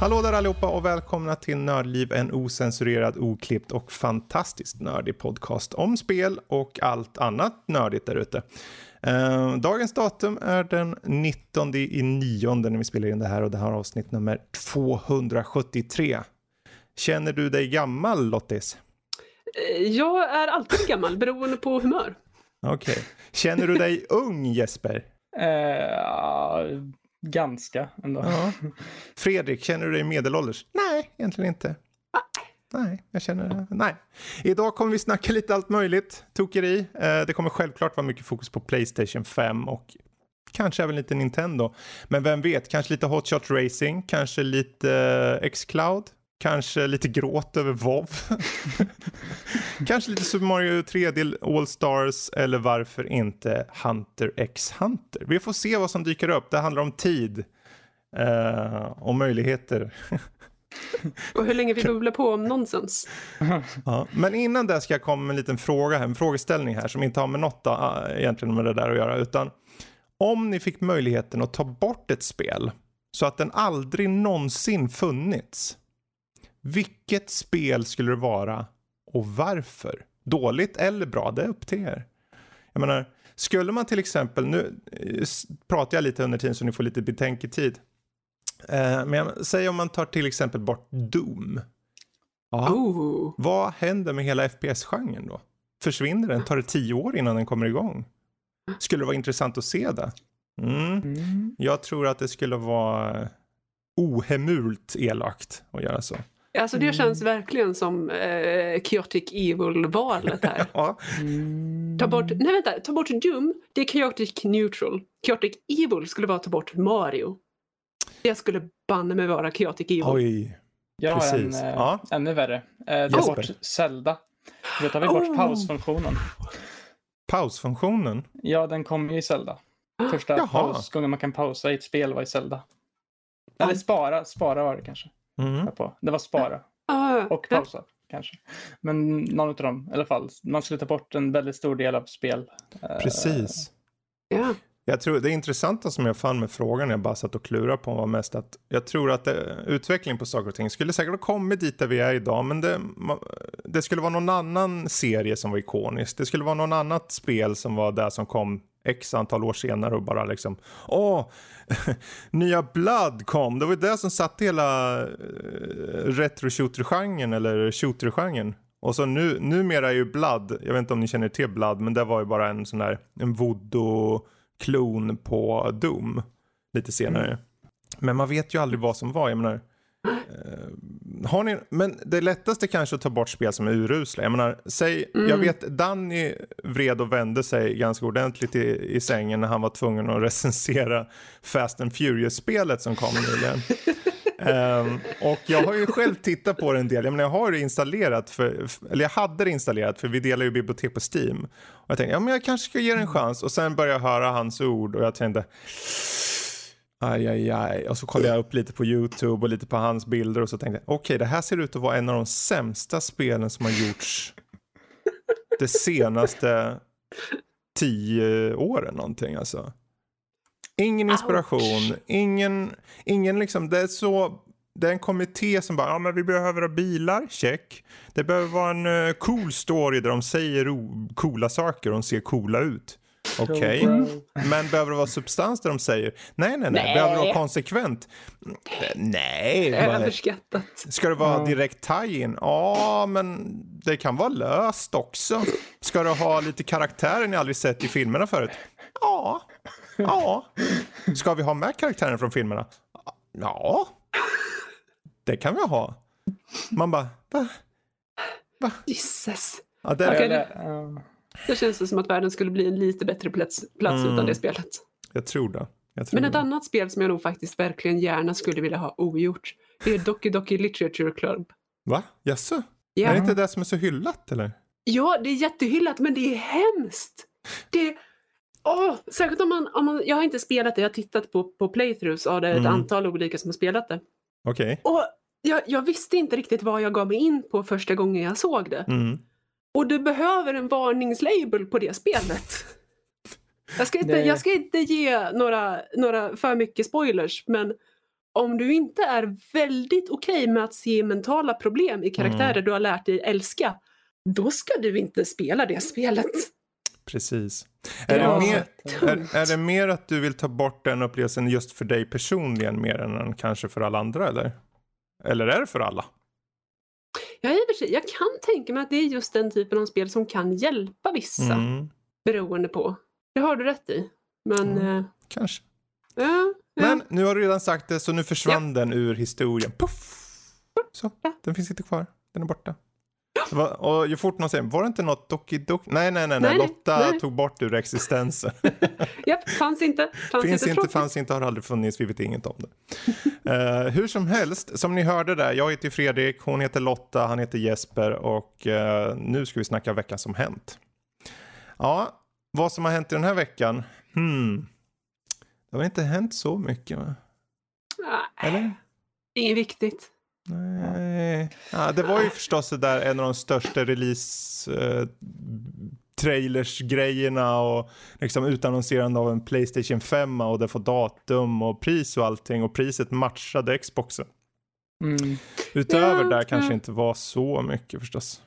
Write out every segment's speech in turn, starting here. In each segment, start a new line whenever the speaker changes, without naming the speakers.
Hallå där allihopa och välkomna till Nördliv, en osensurerad, oklippt och fantastiskt nördig podcast om spel och allt annat nördigt där ute. Uh, dagens datum är den 19 i nionde när vi spelar in det här och det här är avsnitt nummer 273. Känner du dig gammal Lottis?
Eh, jag är alltid gammal beroende på humör.
Okej. Okay. Känner du dig ung Jesper?
Uh, ganska ändå. Ja.
Fredrik, känner du dig medelålders? Nej, egentligen inte. Nej, jag känner det. Nej. Idag kommer vi snacka lite allt möjligt. Tokeri. Eh, det kommer självklart vara mycket fokus på Playstation 5 och kanske även lite Nintendo. Men vem vet, kanske lite Hot Shot Racing, kanske lite eh, X-Cloud, kanske lite gråt över WoW. kanske lite Super Mario 3D All Stars eller varför inte Hunter X Hunter. Vi får se vad som dyker upp. Det handlar om tid uh, och möjligheter.
Och hur länge vi bubblar på om nonsens.
ja, men innan det ska jag komma med en liten fråga här, en frågeställning här som inte har med något uh, egentligen med det där att göra. Utan om ni fick möjligheten att ta bort ett spel så att den aldrig någonsin funnits. Vilket spel skulle det vara och varför? Dåligt eller bra, det är upp till er. Jag menar, skulle man till exempel, nu eh, pratar jag lite under tiden så ni får lite betänketid. Eh, men säg om man tar till exempel bort Doom. Ja. Oh. Vad händer med hela FPS-genren då? Försvinner den? Tar det tio år innan den kommer igång? Skulle det vara intressant att se det? Mm. Mm. Jag tror att det skulle vara ohemult elakt att göra så.
Alltså det känns mm. verkligen som eh, Chaotic Evil-valet här. ja. Ta bort, nej vänta, ta bort Doom, det är Chaotic Neutral. Chaotic Evil skulle vara att ta bort Mario. Det skulle banne mig vara Chaotic Evil.
Oj,
Jag har en eh, ja. ännu värre. Eh, ta bort Zelda. Då tar vi bort oh. pausfunktionen.
Pausfunktionen?
Ja, den kommer ju i Zelda. Första paus, gången man kan pausa i ett spel var i Zelda. Eller spara, spara var det kanske. Mm. På. Det var spara. Uh, och pausa kanske. Men någon av dem i alla fall. Man skulle ta bort en väldigt stor del av spel.
Precis.
Uh, yeah.
Jag tror det intressanta som jag fann med frågan när jag bara satt och klurade på var mest att jag tror att det, utvecklingen på saker och ting skulle säkert ha kommit dit där vi är idag men det, det skulle vara någon annan serie som var ikonisk. Det skulle vara någon annat spel som var där som kom x antal år senare och bara liksom åh, nya Blood kom. Det var det som satte hela uh, retro shooter-genren eller shooter-genren. Och så nu, numera är ju Blood, jag vet inte om ni känner till Blood, men det var ju bara en sån där, en voodoo klon på Doom lite senare. Mm. Men man vet ju aldrig vad som var. Jag menar, eh, har ni, men det lättaste kanske att ta bort spel som är urusla. Jag menar, säg, mm. jag vet Danny vred och vände sig ganska ordentligt i, i sängen när han var tvungen att recensera Fast and Furious-spelet som kom nyligen. um, och jag har ju själv tittat på det en del. Jag, menar, jag har det installerat, för, eller jag hade det installerat för vi delar ju bibliotek på Steam. Och jag tänkte, ja men jag kanske ska ge det en chans. Och sen började jag höra hans ord och jag tänkte, aj aj aj. Och så kollade jag upp lite på YouTube och lite på hans bilder och så tänkte jag, okej okay, det här ser ut att vara en av de sämsta spelen som har gjorts det senaste tio åren någonting alltså. Ingen inspiration, ingen, ingen liksom, det är så, det är en kommitté som bara, ja men vi behöver ha bilar, check. Det behöver vara en uh, cool story där de säger coola saker och de ser coola ut. Okej, okay. men behöver det vara substans där de säger nej, nej, nej, nej. behöver det vara konsekvent? Nej.
Överskattat.
Ska det vara direkt tie-in? Ja, men det kan vara löst också. Ska det ha lite karaktärer ni aldrig sett i filmerna förut? Ja. Ja. Ska vi ha med karaktären från filmerna? Ja. Det kan vi ha. Man bara, va?
Va? Jesus.
Ja, det, okay,
det, det känns det som att världen skulle bli en lite bättre plats, plats mm. utan det spelet.
Jag tror det. Jag
tror Men ett det. annat spel som jag nog faktiskt verkligen gärna skulle vilja ha ogjort, det är Doki Doki Literature Club.
Va? Jaså? Ja. Är det inte det som är så hyllat eller?
Ja, det är jättehyllat men det är hemskt. Det Åh, särskilt om man, om man, jag har inte spelat det, jag har tittat på, på playthroughs av det är ett mm. antal olika som har spelat det.
Okej. Okay.
Och jag, jag, visste inte riktigt vad jag gav mig in på första gången jag såg det.
Mm.
Och du behöver en varningslabel på det spelet. Jag ska inte, det... jag ska inte ge några, några för mycket spoilers men om du inte är väldigt okej okay med att se mentala problem i karaktärer mm. du har lärt dig älska, då ska du inte spela det spelet.
Precis. Är det, mer, är, är, det mer att du vill ta bort den upplevelsen just för dig personligen mer än kanske för alla andra eller? Eller är det för alla?
Ja, i och för sig, jag kan tänka mig att det är just den typen av spel som kan hjälpa vissa. Mm. Beroende på. Det har du rätt i. Men... Mm. Eh,
kanske.
Ja.
Men nu har du redan sagt det så nu försvann ja. den ur historien. Puff! Så, den finns inte kvar. Den är borta. Och ju fort någon säger, var det inte något Doki Doki? Nej, nej, nej, nej. Lotta nej. tog bort ur existensen.
Japp, fanns inte.
Fanns Finns inte, inte fanns inte, har aldrig funnits, vi vet inget om det. uh, hur som helst, som ni hörde där, jag heter Fredrik, hon heter Lotta, han heter Jesper och uh, nu ska vi snacka veckan som hänt. Ja, vad som har hänt i den här veckan? Hmm. Det har inte hänt så mycket va?
Nej, Eller? inget viktigt.
Nej. Ja, det var ju förstås det där en av de största release eh, trailers-grejerna och liksom utannonserande av en Playstation 5 och det får datum och pris och allting och priset matchade Xboxen. Mm. Utöver ja, där kanske inte var så mycket förstås.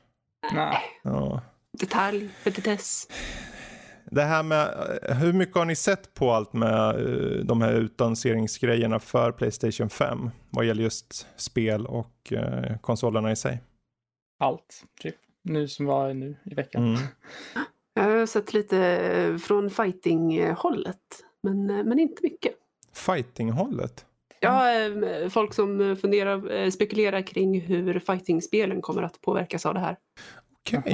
Nej. Ja. Detalj, petitess
det här med, eh, hur mycket har ni sett på allt med uh, de här utannonseringsgrejerna för Playstation 5? Vad gäller just spel och uh, konsolerna i sig?
Allt, typ. Nu som var nu i veckan. Mm.
Jag har sett lite från fighting-hållet, men, men inte mycket.
Fighting-hållet?
Ja, folk som funderar, spekulerar kring hur fighting-spelen kommer att påverkas av det här.
Okej. Okay.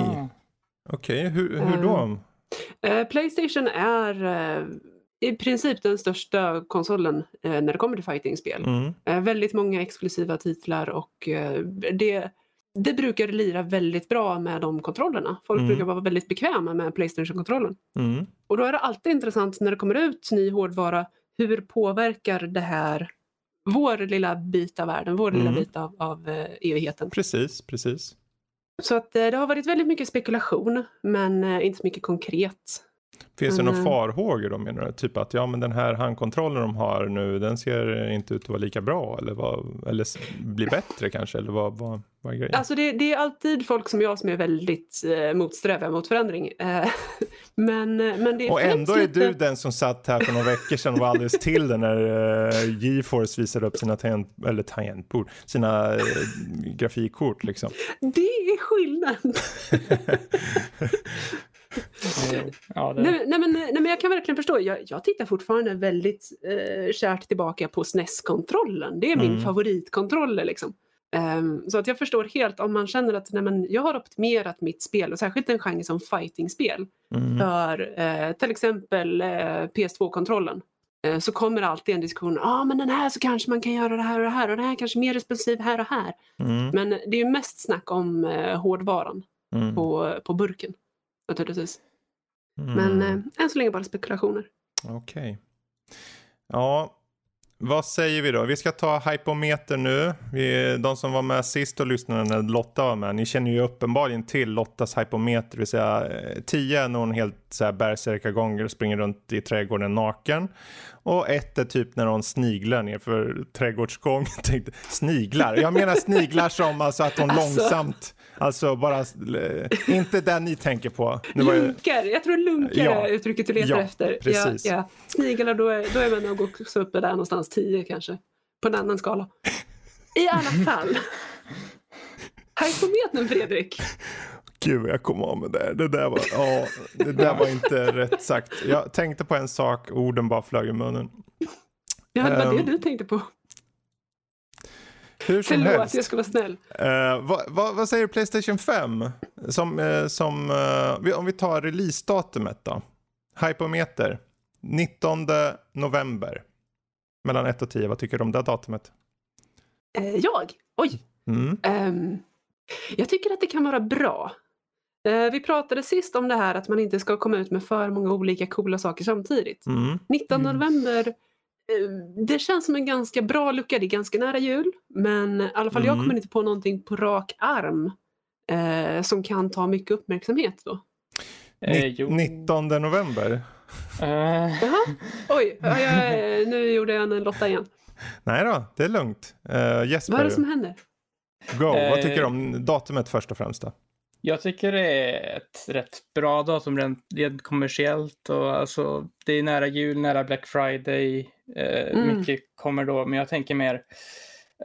Okej, okay. hur, hur då?
Eh, Playstation är eh, i princip den största konsolen eh, när det kommer till fightingspel. Mm. väldigt många exklusiva titlar och det, det brukar lira väldigt bra med de kontrollerna. Folk mm. brukar vara väldigt bekväma med Playstation-kontrollen. Mm. Och då är det alltid intressant när det kommer ut ny hårdvara, hur påverkar det här vår lilla bit av världen, vår lilla mm. bit av, av evigheten.
Precis, precis.
Så att eh, det har varit väldigt mycket spekulation men eh, inte så mycket konkret.
Finns det några eh, farhågor då menar du? Typ att ja men den här handkontrollen de har nu den ser inte ut att vara lika bra eller, vad, eller blir bättre kanske eller vad, vad, vad är grejen?
Alltså det, det, är alltid folk som jag som är väldigt eh, motsträviga mot förändring. Eh, men, men det
och ändå är lite... du den som satt här för några veckor sedan och var alldeles till det när eh, GeForce visade upp sina tangent, eller tangentbord, sina eh, grafikkort liksom.
Det är skillnad. ja, det... nej, nej, men, nej men jag kan verkligen förstå, jag, jag tittar fortfarande väldigt eh, kärt tillbaka på SNES-kontrollen. Det är min mm. favoritkontroll liksom. Um, så att jag förstår helt om man känner att nej, men jag har optimerat mitt spel och särskilt en genre som fightingspel mm. för uh, till exempel uh, PS2-kontrollen. Uh, så kommer alltid en diskussion, ja ah, men den här så kanske man kan göra det här och det här och den här kanske mer responsiv här och här. Mm. Men det är ju mest snack om hårdvaran mm. på, på burken naturligtvis. Men än så länge bara spekulationer.
Okej. Okay. Ja, vad säger vi då? Vi ska ta hypometer nu. Vi, de som var med sist och lyssnade när Lotta var med, ni känner ju uppenbarligen till Lottas hypometer. Det vill säga 10 är när hon helt så bärsärkagånger och springer runt i trädgården naken. Och ett är typ när hon sniglar ner för trädgårdsgång. sniglar? Jag menar sniglar som alltså att hon alltså... långsamt Alltså bara, inte den ni tänker på.
Lunkar, jag... tror lunkar ja. är uttrycket du letar ja, efter.
Precis. Ja, ja.
Sniglar, då är, då är man nog också uppe där någonstans, 10 kanske. På en annan skala. I alla fall. Hypometen Fredrik.
Gud, jag kom av med det. Det där var, ja, det där var inte rätt sagt. Jag tänkte på en sak, orden bara flög i munnen.
Ja, det var um, det ehm, du tänkte på.
Hur som
Förlåt,
helst.
jag ska vara snäll.
Uh, vad, vad, vad, säger Playstation 5? Som, uh, som, uh, om vi tar releasedatumet då. Hypometer. 19 november. Mellan 1 och 10. Vad tycker du om det datumet?
jag? Oj. Mm. Um, jag tycker att det kan vara bra. vi pratade sist om det här att man inte ska komma ut med för många olika coola saker samtidigt. Mm. 19 mm. november Eh, det känns som en ganska bra lucka. Det är ganska nära jul. Men i alla fall mm. jag kommer inte på någonting på rak arm eh, som kan ta mycket uppmärksamhet då.
Eh, 19 november?
Uh. Jaha, oj, jag, nu gjorde jag en Lotta igen.
Nej då, det är lugnt. Uh, Jesper.
Vad är det som händer?
Go, uh, vad tycker du om datumet först och främst då?
Jag tycker det är ett rätt bra datum rent, rent kommersiellt. Och alltså, det är nära jul, nära Black Friday. Eh, mm. Mycket kommer då, men jag tänker mer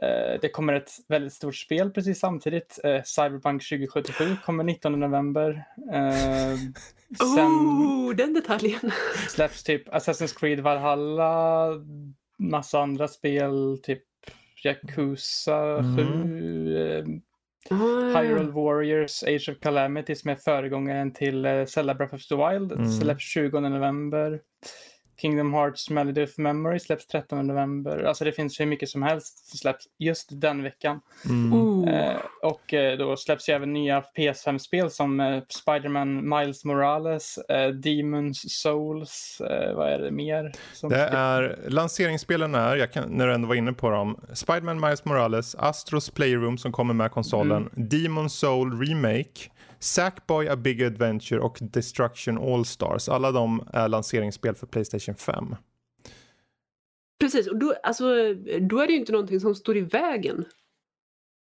eh, det kommer ett väldigt stort spel precis samtidigt. Eh, Cyberpunk 2077 kommer 19 november.
Sen oh, den detaljen!
släpps typ Assassin's Creed Valhalla, massa andra spel, typ Yakuza 7, mm. Ah. Hyrule Warriors Age of Calamity som är föregångaren till uh, Zelda Breath of the Wild. Mm. Släpps 20 november. Kingdom Hearts Melody of Memory släpps 13 november. Alltså det finns hur mycket som helst som släpps just den veckan. Mm. Eh, och eh, då släpps ju även nya PS5-spel som eh, Spiderman Miles Morales, eh, Demons Souls, eh, vad är det mer?
det är, lanseringsspelen är, jag kan, när du ändå var inne på dem, Spiderman Miles Morales, Astros Playroom som kommer med konsolen, mm. Demon Soul Remake, Sackboy A Big Adventure och Destruction All Stars. Alla de är lanseringsspel för Playstation 5.
Precis, och då, alltså, då är det ju inte någonting som står i vägen.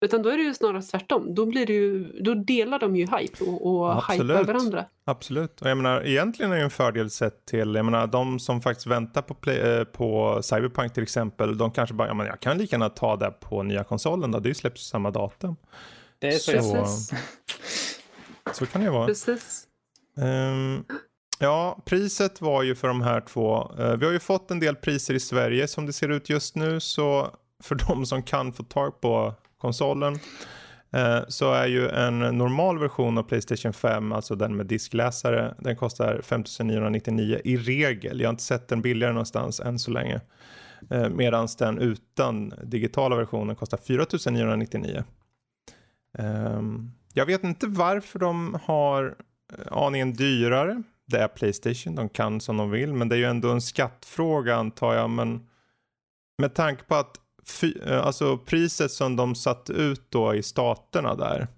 Utan då är det ju snarare tvärtom. Då, blir det ju, då delar de ju hype och, och hypar varandra.
Absolut. Och jag menar, egentligen är det en fördel sett till, jag menar, de som faktiskt väntar på, play, eh, på Cyberpunk till exempel, de kanske bara, ja men jag kan lika gärna ta det på nya konsolen då, det släpps samma datum.
Det är så. så
så kan det vara.
Precis.
Um, ja, priset var ju för de här två. Uh, vi har ju fått en del priser i Sverige som det ser ut just nu. Så för de som kan få tag på konsolen uh, så är ju en normal version av Playstation 5, alltså den med diskläsare, den kostar 5999 i regel. Jag har inte sett den billigare någonstans än så länge. Uh, Medan den utan digitala versionen kostar 4999. Um, jag vet inte varför de har eh, aningen dyrare. Det är Playstation, de kan som de vill. Men det är ju ändå en skattfråga antar jag. Men med tanke på att fy, eh, alltså priset som de satt ut då i staterna där.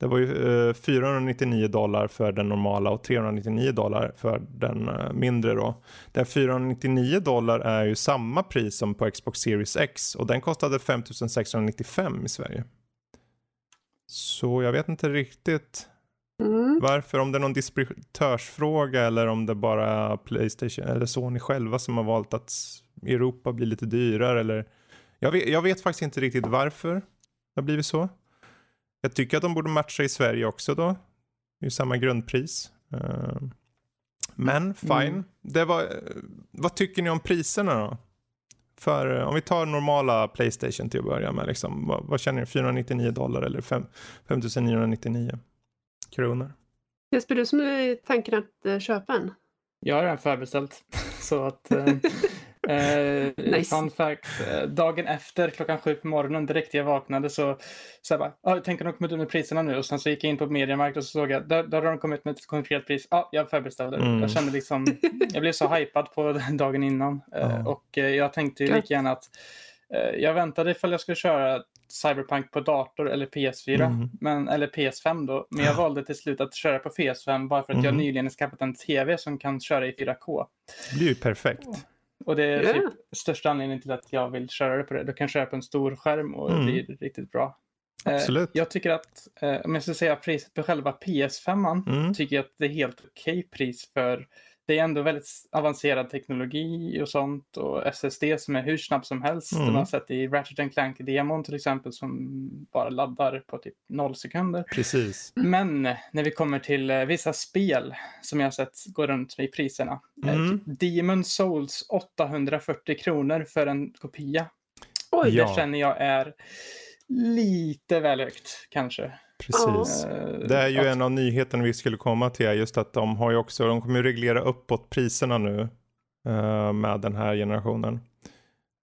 Det var ju eh, 499 dollar för den normala och 399 dollar för den mindre då. Den 499 dollar är ju samma pris som på Xbox Series X och den kostade 5695 i Sverige. Så jag vet inte riktigt mm. varför, om det är någon distributörsfråga eller om det bara är Playstation eller Sony själva som har valt att Europa blir lite dyrare eller jag vet, jag vet faktiskt inte riktigt varför det har blivit så. Jag tycker att de borde matcha i Sverige också då. Det är ju samma grundpris. Uh, men fine. Mm. Det var, vad tycker ni om priserna då? För eh, om vi tar normala Playstation till att börja med, liksom, vad, vad känner ni? 499 dollar eller 5, 5999 kronor?
Jesper, du som är tanken att uh, köpa en?
Jag har redan förbeställt. så att, uh, Eh, nice. Fun fact, eh, dagen efter klockan sju på morgonen direkt jag vaknade så, så jag bara, ah, tänker de kommit ut med priserna nu? Och sen så gick jag in på Mediamarkt och så såg jag, där, där har de kommit med ett konkret pris. Ja, ah, jag förbeställde. Mm. Jag kände liksom, jag blev så hypad på dagen innan. Eh, och eh, jag tänkte ju lika gärna att eh, jag väntade ifall jag skulle köra Cyberpunk på dator eller PS4, mm. men, eller PS5 då. Men jag valde till slut att köra på PS5 bara för att mm. jag nyligen skaffat en TV som kan köra i 4K.
Det blir ju perfekt.
Och det är yeah. typ största anledningen till att jag vill köra det på det. Då kan köra på en stor skärm och mm. det blir riktigt bra.
Eh, Absolut.
jag tycker att, eh, om jag ska säga priset på själva PS5, mm. tycker jag att det är helt okej okay pris för det är ändå väldigt avancerad teknologi och sånt och SSD som är hur snabb som helst. Mm. De har sett i Ratchet Clank-demon till exempel som bara laddar på typ noll sekunder.
Precis.
Men när vi kommer till eh, vissa spel som jag har sett gå runt i priserna. Eh, mm. Typ Demon Souls 840 kronor för en kopia. Oj, ja. det känner jag är lite väl högt kanske.
Precis. Uh, det är ju en av nyheterna vi skulle komma till. Just att de har ju också, de kommer ju reglera uppåt priserna nu. Uh, med den här generationen.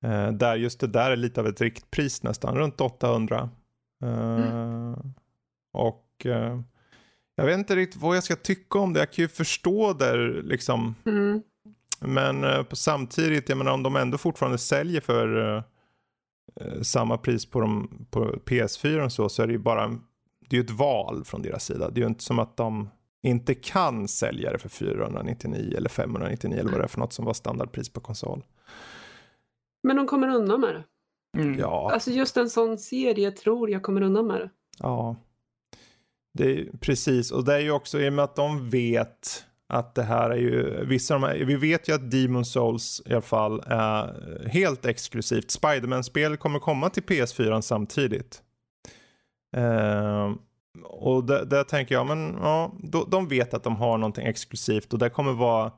Uh, där just det där är lite av ett riktpris nästan, runt 800. Mm. Och jag vet inte riktigt vad jag ska tycka om det. Jag kan ju förstå det liksom. Mm. Men på samtidigt, jag menar om de ändå fortfarande säljer för samma pris på, dem, på PS4 och så, så är det ju bara en det är ju ett val från deras sida. Det är ju inte som att de inte kan sälja det för 499 eller 599 eller vad det är för något som var standardpris på konsol.
Men de kommer undan med det.
Mm. Ja.
Alltså just en sån serie tror jag kommer undan med det.
Ja. Det är, precis, och det är ju också i och med att de vet att det här är ju, vissa av de här, vi vet ju att Demon Souls i alla fall är helt exklusivt. Spiderman-spel kommer komma till PS4 samtidigt. Uh, och där, där, tänker jag, men ja, då, de vet att de har någonting exklusivt och det kommer vara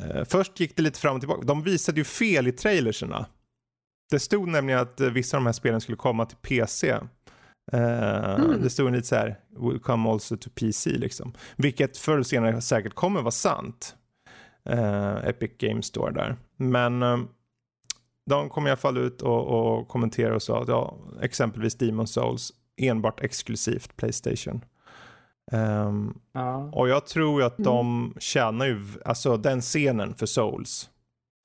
uh, Först gick det lite fram och tillbaka. De visade ju fel i trailerserna. Det stod nämligen att vissa av de här spelen skulle komma till PC. Uh, mm. Det stod lite så här, will come also to PC liksom. Vilket förr eller senare säkert kommer vara sant. Uh, Epic Games Store där. Men uh, de kom i alla fall ut och, och kommenterade och sa att ja, exempelvis Demon Souls enbart exklusivt Playstation. Um, ja. Och jag tror ju att mm. de tjänar ju, alltså den scenen för Souls.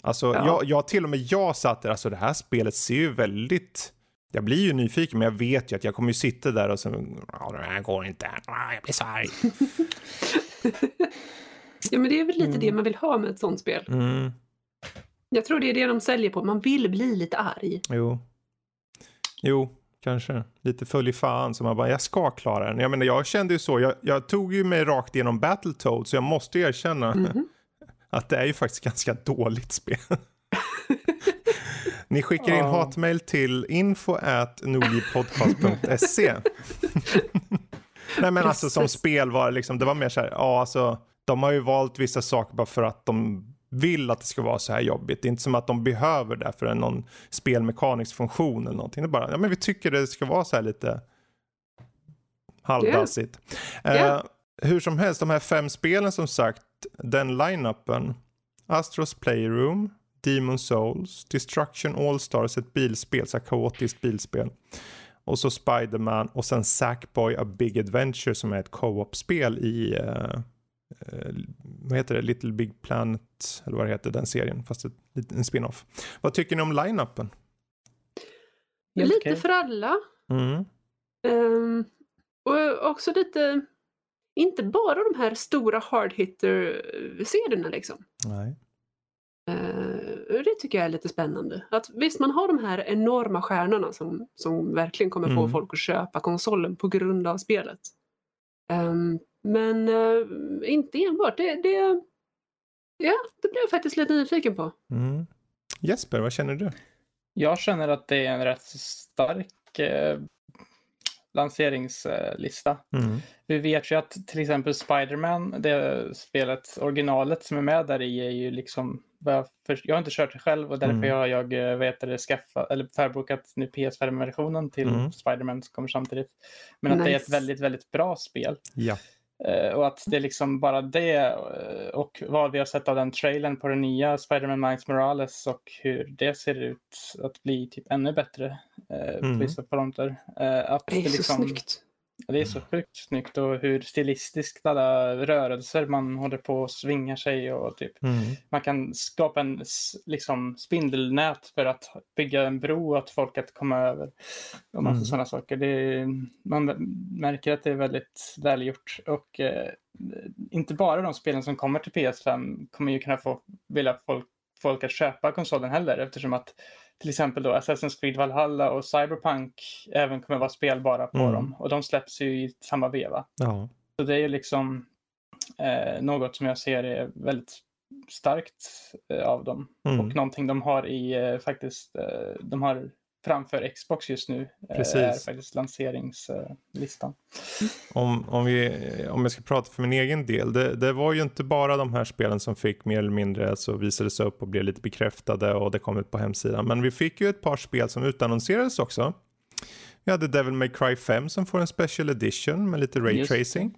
Alltså ja. jag, jag, till och med jag satt där, alltså det här spelet ser ju väldigt jag blir ju nyfiken men jag vet ju att jag kommer ju sitta där och så, det här går inte, jag blir så arg.
ja men det är väl lite mm. det man vill ha med ett sånt spel.
Mm.
Jag tror det är det de säljer på, man vill bli lite arg.
Jo. Jo, kanske. Lite full i fan så man bara, jag ska klara den. Jag menar jag kände ju så, jag, jag tog ju mig rakt igenom Battletoads så jag måste erkänna mm -hmm. att det är ju faktiskt ganska dåligt spel. Ni skickar in hatmail till info.nogipodcast.se. Nej men alltså som spel var liksom, det var mer så här, ja alltså de har ju valt vissa saker bara för att de vill att det ska vara så här jobbigt. Det är inte som att de behöver det för någon spelmekanisk funktion eller någonting. Det är bara, ja men vi tycker det ska vara så här lite halvdassigt. Yeah. Yeah. Uh, hur som helst, de här fem spelen som sagt, den line-upen. Astros Playroom, Demon Souls, Destruction All-Stars, ett bilspel, så kaotiskt bilspel. Och så Spiderman och sen Sackboy A Big Adventure som är ett co-op-spel i, uh, vad heter det, Little Big Planet, eller vad det heter, den serien, fast ett, en spin-off. Vad tycker ni om line-upen?
Lite för alla.
Mm.
Um, och också lite, inte bara de här stora hard hitter-serierna liksom.
Nej.
Uh, det tycker jag är lite spännande. Att visst, man har de här enorma stjärnorna som, som verkligen kommer få mm. folk att köpa konsolen på grund av spelet. Um, men uh, inte enbart. Det, det, ja, det blev jag faktiskt lite nyfiken på.
Mm. Jesper, vad känner du?
Jag känner att det är en rätt stark eh, lanseringslista.
Mm.
Vi vet ju att till exempel Spiderman, det spelet, originalet som är med där i är ju liksom jag har inte kört det själv och därför mm. har jag eh, vet det, skaffa, eller förbokat nu PS5-versionen till mm. Spiderman som kommer samtidigt. Men nice. att det är ett väldigt, väldigt bra spel.
Ja.
Uh, och att det är liksom bara det uh, och vad vi har sett av den trailern på den nya Spiderman Miles Morales och hur det ser ut att bli typ ännu bättre uh, mm. på vissa fronter.
att det är det liksom, så snyggt.
Det är så sjukt snyggt och hur stilistiskt alla rörelser man håller på och svingar sig och typ
mm.
man kan skapa en liksom spindelnät för att bygga en bro att folk att komma över och massa mm. sådana saker. Det, man märker att det är väldigt välgjort och eh, inte bara de spelen som kommer till PS5 kommer ju kunna få vilja folk, folk att köpa konsolen heller eftersom att till exempel då Assassin's Creed Valhalla och Cyberpunk även kommer vara spelbara på mm. dem. Och de släpps ju i samma veva.
Ja.
Så det är ju liksom eh, något som jag ser är väldigt starkt eh, av dem. Mm. Och någonting de har i eh, faktiskt, eh, de har framför Xbox just nu eh, Precis. är faktiskt lanseringslistan.
Om, om, vi, om jag ska prata för min egen del, det, det, var ju inte bara de här spelen som fick mer eller mindre alltså visades upp och blev lite bekräftade och det kom ut på hemsidan. Men vi fick ju ett par spel som utannonserades också. Vi hade Devil May Cry 5 som får en special edition med lite raytracing.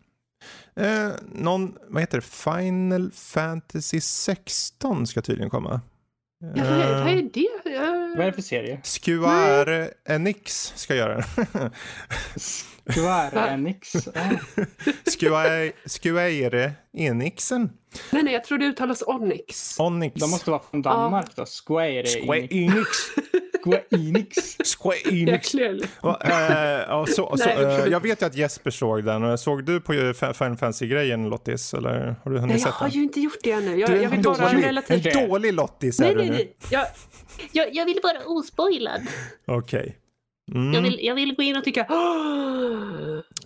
Eh, någon, vad heter det, Final Fantasy 16 ska tydligen komma.
Ja, vad, är, vad är det?
Vad är det för serie?
Square Enix ska göra den.
Square Enix?
Square, Square Enixen.
Nej, nej, jag tror det uttalas Onyx.
Onyx.
De måste vara från Danmark ah. då. Square,
Square Enix.
Square Enix.
Square Enix. Och, äh, så, så, äh, jag vet ju att Jesper såg den. Såg du på Final Fantasy-grejen Lottis? Eller har du hunnit
nej,
jag
har ju inte gjort det ännu. Jag,
du är
jag
en, dålig, relativt... en dålig Lottis
nej,
är
nej, du nu. Nej, jag, jag, jag vill vara ospoilad.
Okej. Okay.
Mm. Jag, vill, jag vill gå in och tycka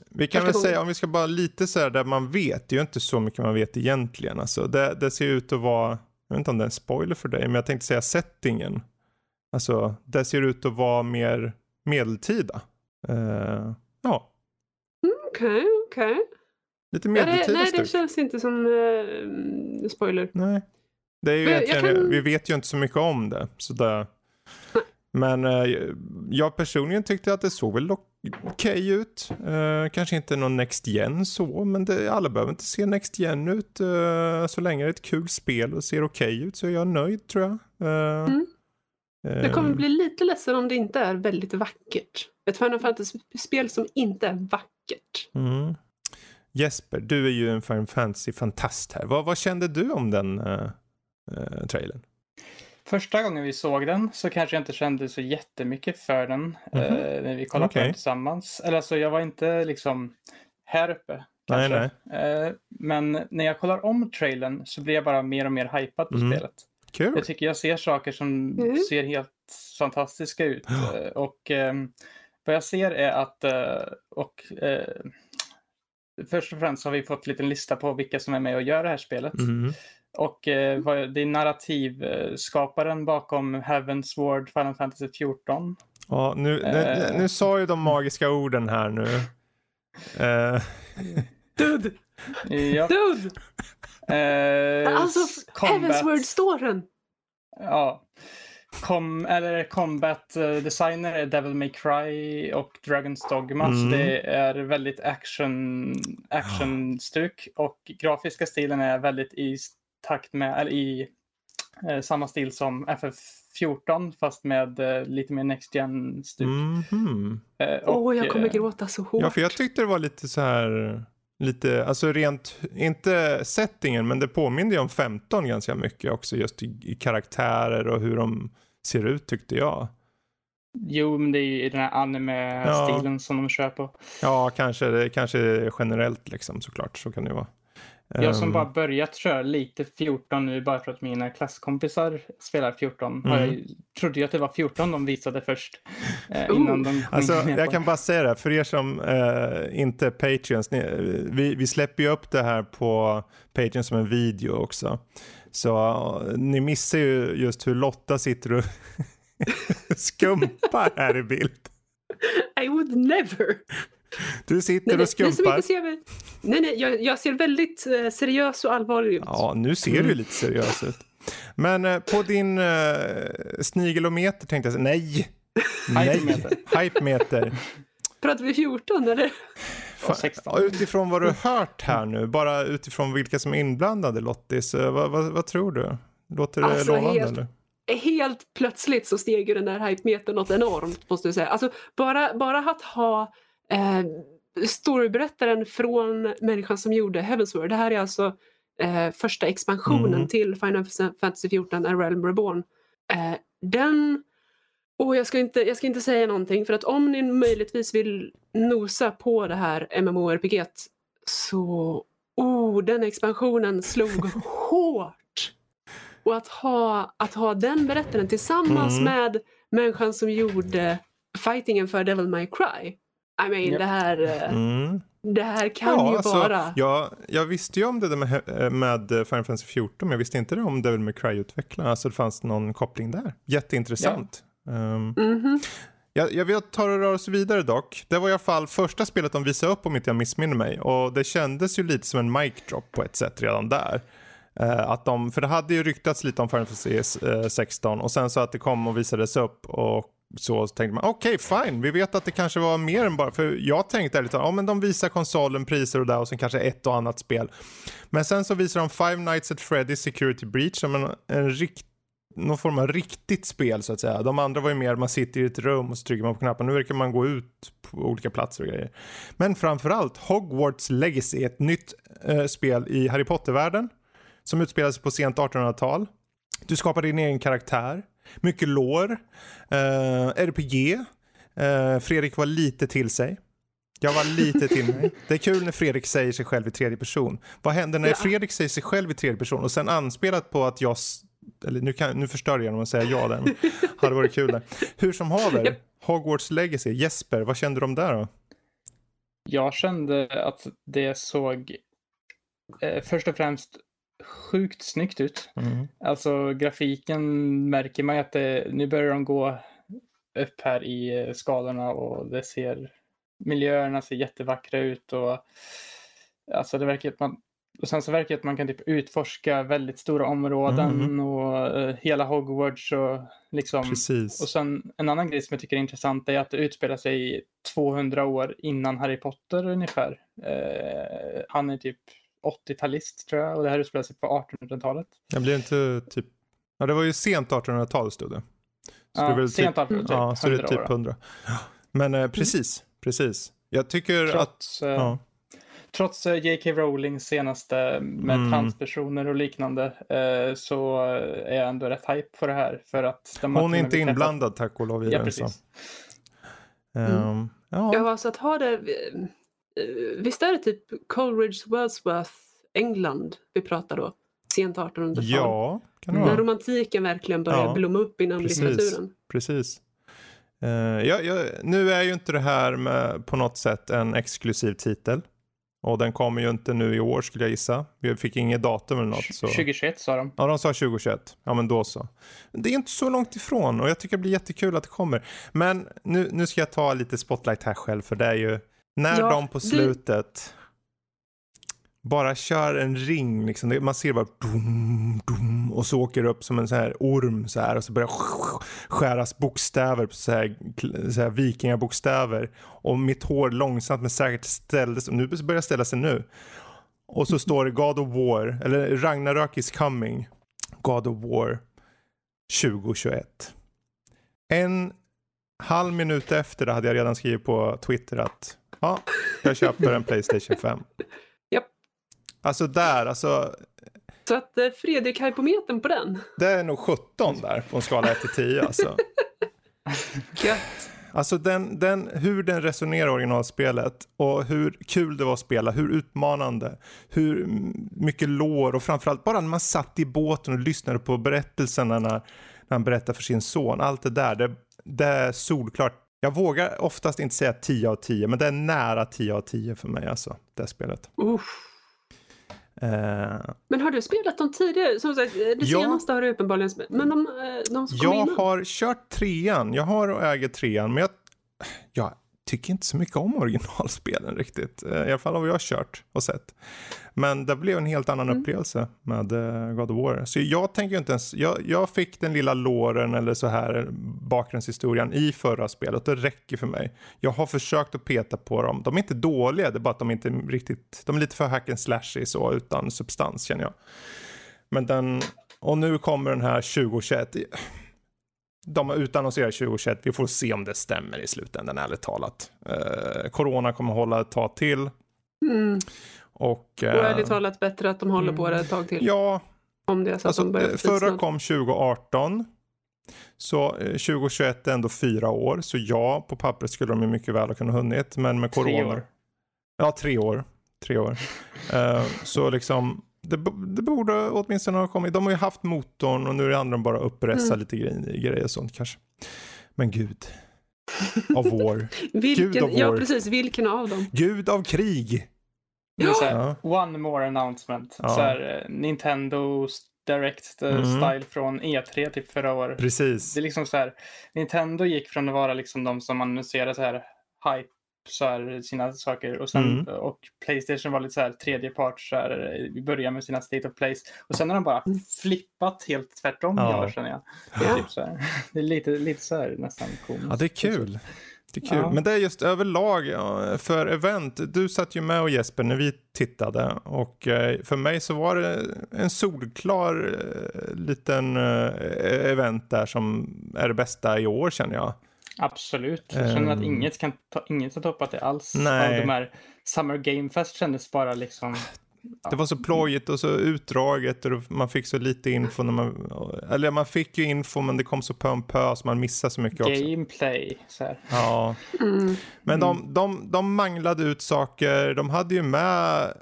Vi kan väl säga, om vi ska bara lite så här där man vet, det är ju inte så mycket man vet egentligen. Alltså, det, det ser ut att vara, jag vet inte om det är en spoiler för dig, men jag tänkte säga settingen. Alltså, det ser ut att vara mer medeltida. Uh, ja.
Okej, okay, okej. Okay.
Lite medeltida ja,
det, Nej, det känns inte som uh, spoiler.
Nej. Det är ju egentligen, kan... vi vet ju inte så mycket om det. Så det men uh, jag personligen tyckte att det såg väl okej okay ut. Uh, kanske inte någon Next Gen så, men det, alla behöver inte se Next Gen ut. Uh, så länge det är ett kul spel och ser okej okay ut så är jag nöjd tror jag. Mm.
Jag kommer bli lite ledsen om det inte är väldigt vackert. Ett Final Fantasy-spel som inte är vackert.
Mm. Jesper, du är ju en Final Fantasy-fantast här. Vad, vad, kände du om den uh, uh, trailern?
Första gången vi såg den så kanske jag inte kände så jättemycket för den mm -hmm. uh, när vi kollade okay. på den tillsammans. Eller alltså jag var inte liksom här uppe. Kanske. Nej, nej. men när jag kollar om trailern så blir jag bara mer och mer hypad på mm. spelet.
Cool.
Jag tycker jag ser saker som mm. ser helt fantastiska ut. Ja. Och eh, vad jag ser är att, eh, och eh, först och främst har vi fått en liten lista på vilka som är med och gör det här spelet. Mm. Och eh, det är narrativskaparen bakom Heaven's Ward Final Fantasy 14.
Ja, nu, nu, eh. nu sa ju de magiska orden här nu.
Uh. Dude!
Ja.
Dude! Eh, alltså, Heavensward-storen.
Ja. Com, eller Combat eh, Designer är Devil May Cry och Dragon's Dogma. Mm. Så det är väldigt action, actionstuk och grafiska stilen är väldigt i takt med, eller i eh, samma stil som FF14 fast med eh, lite mer Next Gen-stuk.
Mm
-hmm. eh, oh, jag kommer gråta så hårt.
Ja, för jag tyckte det var lite så här lite, alltså rent, inte settingen, men det påminner ju om 15 ganska mycket också just i, i karaktärer och hur de ser ut tyckte jag.
Jo, men det är ju den här anime-stilen ja. som de kör på.
Ja, kanske, det kanske generellt liksom såklart, så kan det vara.
Jag som um, bara börjat köra lite 14 nu bara för att mina klasskompisar spelar 14. Mm. Jag trodde ju att det var 14 de visade först. Eh, innan de
alltså, jag kan bara säga det, för er som eh, inte är Patreons, ni, vi, vi släpper ju upp det här på Patreon som en video också. Så ni missar ju just hur Lotta sitter och skumpar här i bild.
I would never.
Du sitter nej, och skumpar.
Nej, ser nej, nej jag, jag, ser väldigt eh, seriös och allvarlig ut.
Ja, nu ser mm. du lite seriös ut. Men eh, på din eh, snigelometer tänkte jag säga, nej. nej. Hypemeter.
Pratar vi 14 eller?
Fan, utifrån vad du har hört här nu, bara utifrån vilka som är inblandade Lottis, eh, vad, vad, vad tror du? Låter det alltså, lovande helt, eller?
Helt plötsligt så steg ju den där hypemetern något enormt måste jag säga. Alltså bara, bara att ha eh, storyberättaren från människan som gjorde Heavensward. Det här är alltså eh, första expansionen mm. till Final Fantasy 14, A Realm Reborn. Eh, den och jag ska, inte, jag ska inte säga någonting för att om ni möjligtvis vill nosa på det här MMORPG så oh, den expansionen slog hårt. Och att ha, att ha den berättaren tillsammans mm. med människan som gjorde fightingen för Devil May Cry i mean, yep. det här... Eh, mm. Det här kan ja, ju alltså, vara...
Jag, jag visste ju om det där med, eh, med Final Fantasy 14 men jag visste inte det om Devil May Cry-utvecklarna. Alltså det fanns någon koppling där. Jätteintressant. Ja. Um, mm -hmm. jag, jag vill ta och röra oss vidare dock. Det var i alla fall första spelet de visade upp om inte jag missminner mig. Och det kändes ju lite som en mic drop på ett sätt redan där. Uh, att de, för det hade ju ryktats lite om Final Fantasy uh, 16 och sen så att det kom och visades upp och så tänkte man okej okay, fine, vi vet att det kanske var mer än bara, för jag tänkte lite, ja men de visar konsolen, priser och där och sen kanske ett och annat spel. Men sen så visar de Five Nights at Freddy's Security Breach som en, en rikt, någon form av riktigt spel så att säga. De andra var ju mer man sitter i ett rum och så trycker man på knappen. Nu verkar man gå ut på olika platser och grejer. Men framförallt Hogwarts Legacy, ett nytt eh, spel i Harry Potter-världen som utspelar sig på sent 1800-tal. Du skapar din egen karaktär mycket lår, uh, RPG. Uh, Fredrik var lite till sig. Jag var lite till mig. Det är kul när Fredrik säger sig själv i tredje person. Vad händer när ja. Fredrik säger sig själv i tredje person och sen anspelat på att jag eller nu, kan, nu förstör jag genom att säga ja där. hade varit kul där. Hur som haver. Hogwarts Legacy. Jesper, vad kände du om det då?
Jag kände att det såg eh, först och främst sjukt snyggt ut. Mm. Alltså grafiken märker man att det, nu börjar de gå upp här i eh, skalorna och det ser miljöerna ser jättevackra ut och alltså det verkar att man och sen så verkar det att man kan typ utforska väldigt stora områden mm. och uh, hela Hogwarts och liksom.
Precis.
Och sen en annan grej som jag tycker är intressant är att det utspelar sig 200 år innan Harry Potter ungefär. Uh, han är typ 80-talist tror jag och det här utspelar sig på 1800-talet.
Det blir inte typ, ja det var ju sent 1800-tal stod det.
Så ja, det är sent 1800 typ,
ja, så det är typ 100. Men eh, precis, mm. precis. Jag tycker Trots, att...
Eh, ja. Trots eh, J.K. Rowlings senaste med mm. transpersoner och liknande eh, så är jag ändå rätt hype för det här. För att
Hon är inte inblandad tack och lov i
ja, det. Precis.
Um, ja. ja, alltså att ha det... Visst är det typ Coleridge Wordsworth, England vi pratar då? Sent 1800-tal?
Ja,
kan det vara. När romantiken verkligen börjar ja, blomma upp inom
precis,
litteraturen.
Precis. Uh, ja, ja, nu är ju inte det här med, på något sätt en exklusiv titel. Och den kommer ju inte nu i år skulle jag gissa. Vi fick inget datum eller något. Så...
2021 sa de.
Ja, de sa 2021. Ja, men då så. Det är inte så långt ifrån och jag tycker det blir jättekul att det kommer. Men nu, nu ska jag ta lite spotlight här själv för det är ju när ja, de på slutet bara kör en ring liksom. Man ser bara dum, dum, och så åker det upp som en sån här orm så här och så börjar skäras bokstäver på så här, så här vikingabokstäver och mitt hår långsamt men säkert ställdes och nu börjar ställa sig nu. Och så står det God of War eller Ragnarök is coming. God of War 2021. En halv minut efter det hade jag redan skrivit på Twitter att ja, jag köper en Playstation 5. Alltså där, alltså.
Så att eh, Fredrik hypometern på den?
Det är nog 17 där på en skala 1 till 10 alltså.
Gött.
Alltså den, den, hur den resonerar originalspelet och hur kul det var att spela, hur utmanande, hur mycket lår och framförallt bara när man satt i båten och lyssnade på berättelserna när, när han berättade för sin son. Allt det där, det, det är solklart. Jag vågar oftast inte säga 10 av 10, men det är nära 10 av 10 för mig alltså, det spelet.
Uff. Uh, men har du spelat dem tidigare? Som sagt, det ja, senaste har du uppenbarligen spelat. Men de, eh, de som
Jag
innan.
har kört trean. Jag har och äger trean. Men jag, jag tycker inte så mycket om originalspelen riktigt. Eh, I alla fall har jag kört och sett. Men det blev en helt annan mm. upplevelse med uh, God of War. Så jag tänker inte ens, jag, jag fick den lilla låren eller så här bakgrundshistorien i förra spelet. Det räcker för mig. Jag har försökt att peta på dem. De är inte dåliga, det är bara att de inte riktigt, de är lite för hack and slashy så utan substans känner jag. Men den, och nu kommer den här 2021 de har utannonserat 2021. Vi får se om det stämmer i slutändan, ärligt talat. Eh, corona kommer hålla ett tag till.
Mm.
Och,
eh, och ärligt talat bättre att de håller mm, på det ett tag till.
Ja.
Om det är så alltså, att de
eh, Förra kom 2018. Så eh, 2021 är ändå fyra år. Så ja, på pappret skulle de ju mycket väl ha kunnat hunnit. Men med corona. Tre år. Ja, tre år. Tre år. uh, så liksom det, det, borde åtminstone ha kommit. De har ju haft motorn och nu är det andra bara uppressa mm. lite grejer, grejer och sånt kanske. Men gud. Av vår.
vilken, gud av vår. Ja, precis. Vilken av dem?
Gud av krig.
Ja. One more announcement. Ja. Så här, eh, Nintendo Direct mm. style från E3 typ förra året.
Precis.
Det är liksom så här. Nintendo gick från att vara liksom de som annonserade så här hype så här, sina saker och, sen, mm. och Playstation var lite så här tredje part så här, vi börjar med sina State of Place och sen har de bara mm. flippat helt tvärtom ja. känner jag. Ja. Typ så här. Det är lite, lite så här nästan komiskt.
Ja det är kul. Det är kul. Ja. Men det är just överlag för event. Du satt ju med och Jesper när vi tittade och eh, för mig så var det en solklar eh, liten eh, event där som är det bästa i år känner jag.
Absolut. Jag känner att ehm. inget kan ta, inget har toppat det alls. Nej. Av de här Summer Game Fest kändes bara liksom
det var så plojigt och så utdraget och man fick så lite info när man, eller man fick ju info men det kom så på en pö så man missade så mycket också.
Gameplay. Så här.
Ja. Mm. Men de, de, de manglade ut saker, de hade ju med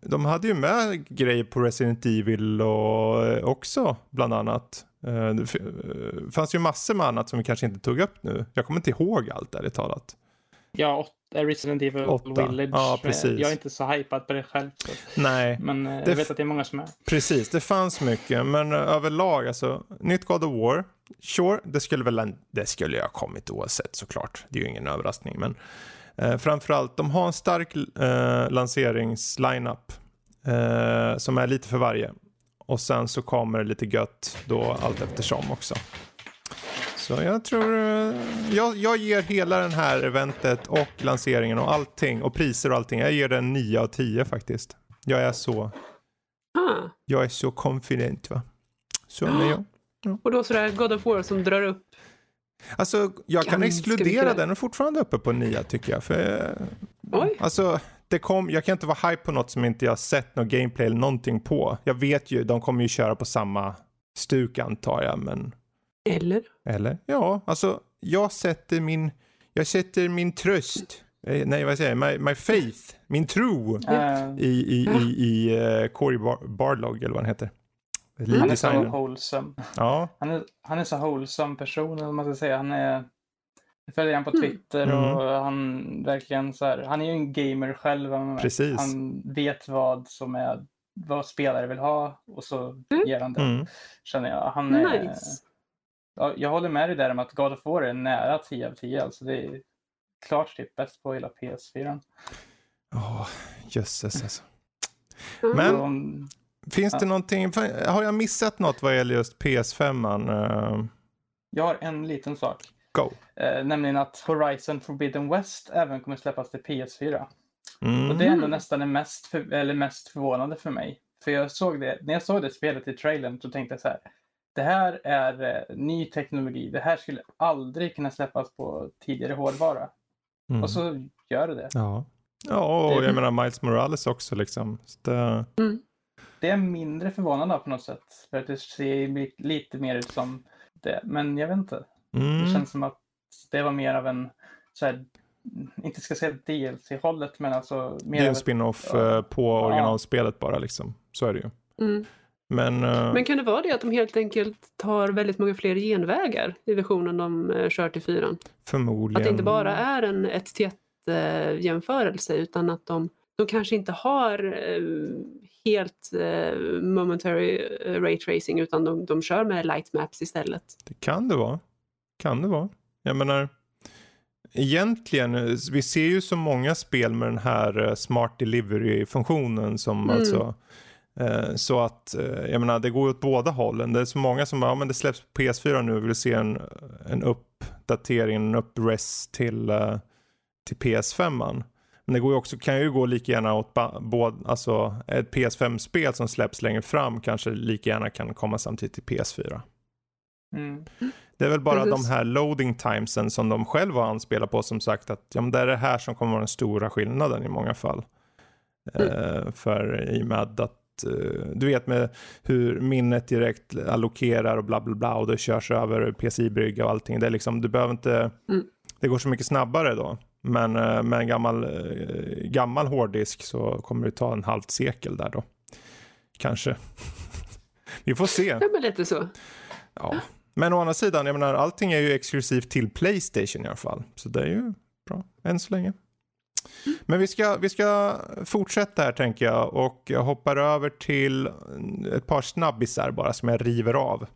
de hade ju med grejer på Resident Evil och eh, också bland annat. Eh, det eh, fanns ju massor med annat som vi kanske inte tog upp nu. Jag kommer inte ihåg allt ärligt talat.
Ja, Resident Evil 8. Village.
Ja, precis.
Jag är inte så hypad på det själv. Så.
Nej.
Men det jag vet att det är många som är.
Precis, det fanns mycket. Men överlag, alltså, nytt God of War. Sure, det skulle väl det skulle jag ha kommit oavsett såklart. Det är ju ingen överraskning. Men Eh, framförallt, de har en stark eh, lanseringslineup eh, som är lite för varje. Och sen så kommer det lite gött då allt eftersom också. Så jag tror, eh, jag, jag ger hela den här eventet och lanseringen och allting och priser och allting. Jag ger den 9 av 10 faktiskt. Jag är så, ah. jag är så confident va. Så ah. jag.
Ja. Och då sådär God of War som drar upp
Alltså, jag kan exkludera den och fortfarande uppe på nia tycker jag. För, Oj. Alltså, det kom, jag kan inte vara hype på något som inte jag sett något gameplay eller någonting på. Jag vet ju, de kommer ju köra på samma stuk antar jag, men...
Eller?
Eller? Ja, alltså, jag sätter min, jag sätter min tröst, eh, nej vad säger jag, my, my faith, min tro uh. i, i, i, i uh, Corey Bar Barlog eller vad han heter.
Han är så wholesome.
Ja.
Han är, han är så wholesome person, eller man ska säga. Han är... Jag följer honom på mm. Twitter mm. och han verkligen så här, han är ju en gamer själv.
Precis.
Han vet vad som är, vad spelare vill ha och så mm. ger han det. Mm. Känner jag. Han är, nice. ja, jag håller med dig där om att God of War är nära 10 av 10. Alltså det är klart typ bäst på hela PS4.
Ja, oh, jösses alltså. Men Finns ja. det någonting, har jag missat något vad gäller just PS5? Uh... Eh,
jag har en liten sak.
Go.
Eh, nämligen att Horizon Forbidden West även kommer släppas till PS4. Mm. Och det är ändå nästan det mest, för, eller mest förvånande för mig. För jag såg det, när jag såg det spelet i trailern så tänkte jag så här. Det här är eh, ny teknologi. Det här skulle aldrig kunna släppas på tidigare hårdvara. Mm. Och så gör det det.
Ja, ja och det... jag menar Miles Morales också liksom. Det... Mm
det är mindre förvånande på något sätt. För att det ser lite mer ut som det. Men jag vet inte. Mm. Det känns som att det var mer av en, så här, inte ska säga DLC-hållet, men alltså
mer Det är en spin-off ja. Eh, på originalspelet bara liksom. Så är det ju.
Mm.
Men, uh...
men kan det vara det att de helt enkelt tar väldigt många fler genvägar i versionen de uh, kör till fyran?
Förmodligen.
Att det inte bara är en 1 till 1 jämförelse utan att de, de kanske inte har uh, helt eh, momentary eh, ray tracing utan de, de kör med light maps istället.
Det kan det vara. Kan det vara. Jag menar, egentligen, eh, vi ser ju så många spel med den här eh, smart delivery-funktionen som mm. alltså eh, så att, jag menar, det går åt båda hållen. Det är så många som, ja men det släpps på PS4 nu och vill se en, en uppdatering, en upprest till, till PS5. -man. Men det går ju också, kan ju gå lika gärna åt både, alltså ett PS5-spel som släpps längre fram kanske lika gärna kan komma samtidigt till PS4.
Mm.
Det är väl bara Precis. de här loading timesen som de själva anspelar på som sagt att ja, men det är det här som kommer vara den stora skillnaden i många fall. Mm. Uh, för i och med att uh, du vet med hur minnet direkt allokerar och bla bla bla och det körs över PCI-brygga och allting. Det är liksom, du behöver inte, mm. det går så mycket snabbare då. Men eh, med en gammal, eh, gammal hårddisk så kommer det ta en halvt sekel där då. Kanske. Vi får se.
Ja, men lite så.
Ja. Men å andra sidan, jag menar allting är ju exklusivt till Playstation i alla fall. Så det är ju bra, än så länge. Men vi ska, vi ska fortsätta här tänker jag och jag hoppar över till ett par snabbisar bara som jag river av.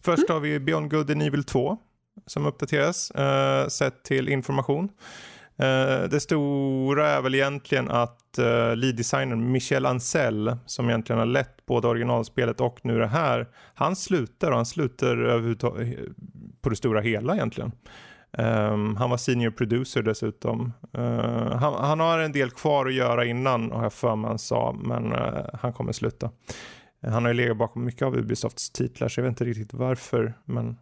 Först har vi Beyond Good and Evil 2 som uppdateras eh, sett till information. Eh, det stora är väl egentligen att eh, lead-designern Michel Ancel som egentligen har lett både originalspelet och nu det här. Han slutar och han slutar på det stora hela egentligen. Um, han var senior producer dessutom. Uh, han, han, har en del kvar att göra innan har jag för mig han sa, men uh, han kommer sluta. Uh, han har ju legat bakom mycket av Ubisofts titlar så jag vet inte riktigt varför, men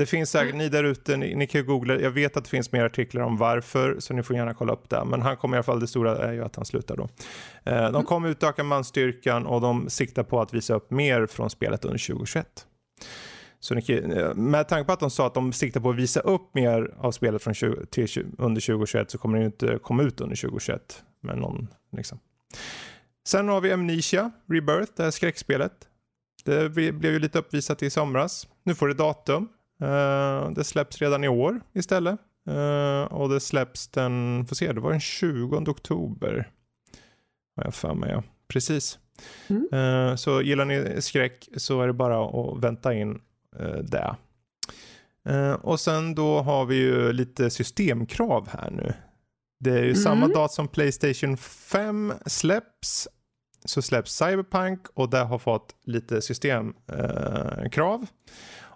det finns säkert, ni där ute, ni, ni, kan googla, jag vet att det finns mer artiklar om varför, så ni får gärna kolla upp det. Men han kommer i alla fall, det stora är ju att han slutar då. Eh, de mm. kommer utöka manstyrkan och de siktar på att visa upp mer från spelet under 2021. Så ni, eh, med tanke på att de sa att de siktar på att visa upp mer av spelet från 20, till, under 2021 så kommer det ju inte komma ut under 2021. Med någon, liksom. Sen har vi Amnesia Rebirth, det här skräckspelet. Det blev ju lite uppvisat i somras. Nu får det datum. Uh, det släpps redan i år istället. Uh, och det släpps den, får se, det var den 20 oktober. Har jag för mig, ja. Precis. Mm. Uh, så gillar ni skräck så är det bara att vänta in det. och sen då har vi ju lite systemkrav här nu. Det är ju mm. samma dag som Playstation 5 släpps så släpps Cyberpunk och det har fått lite systemkrav. Eh,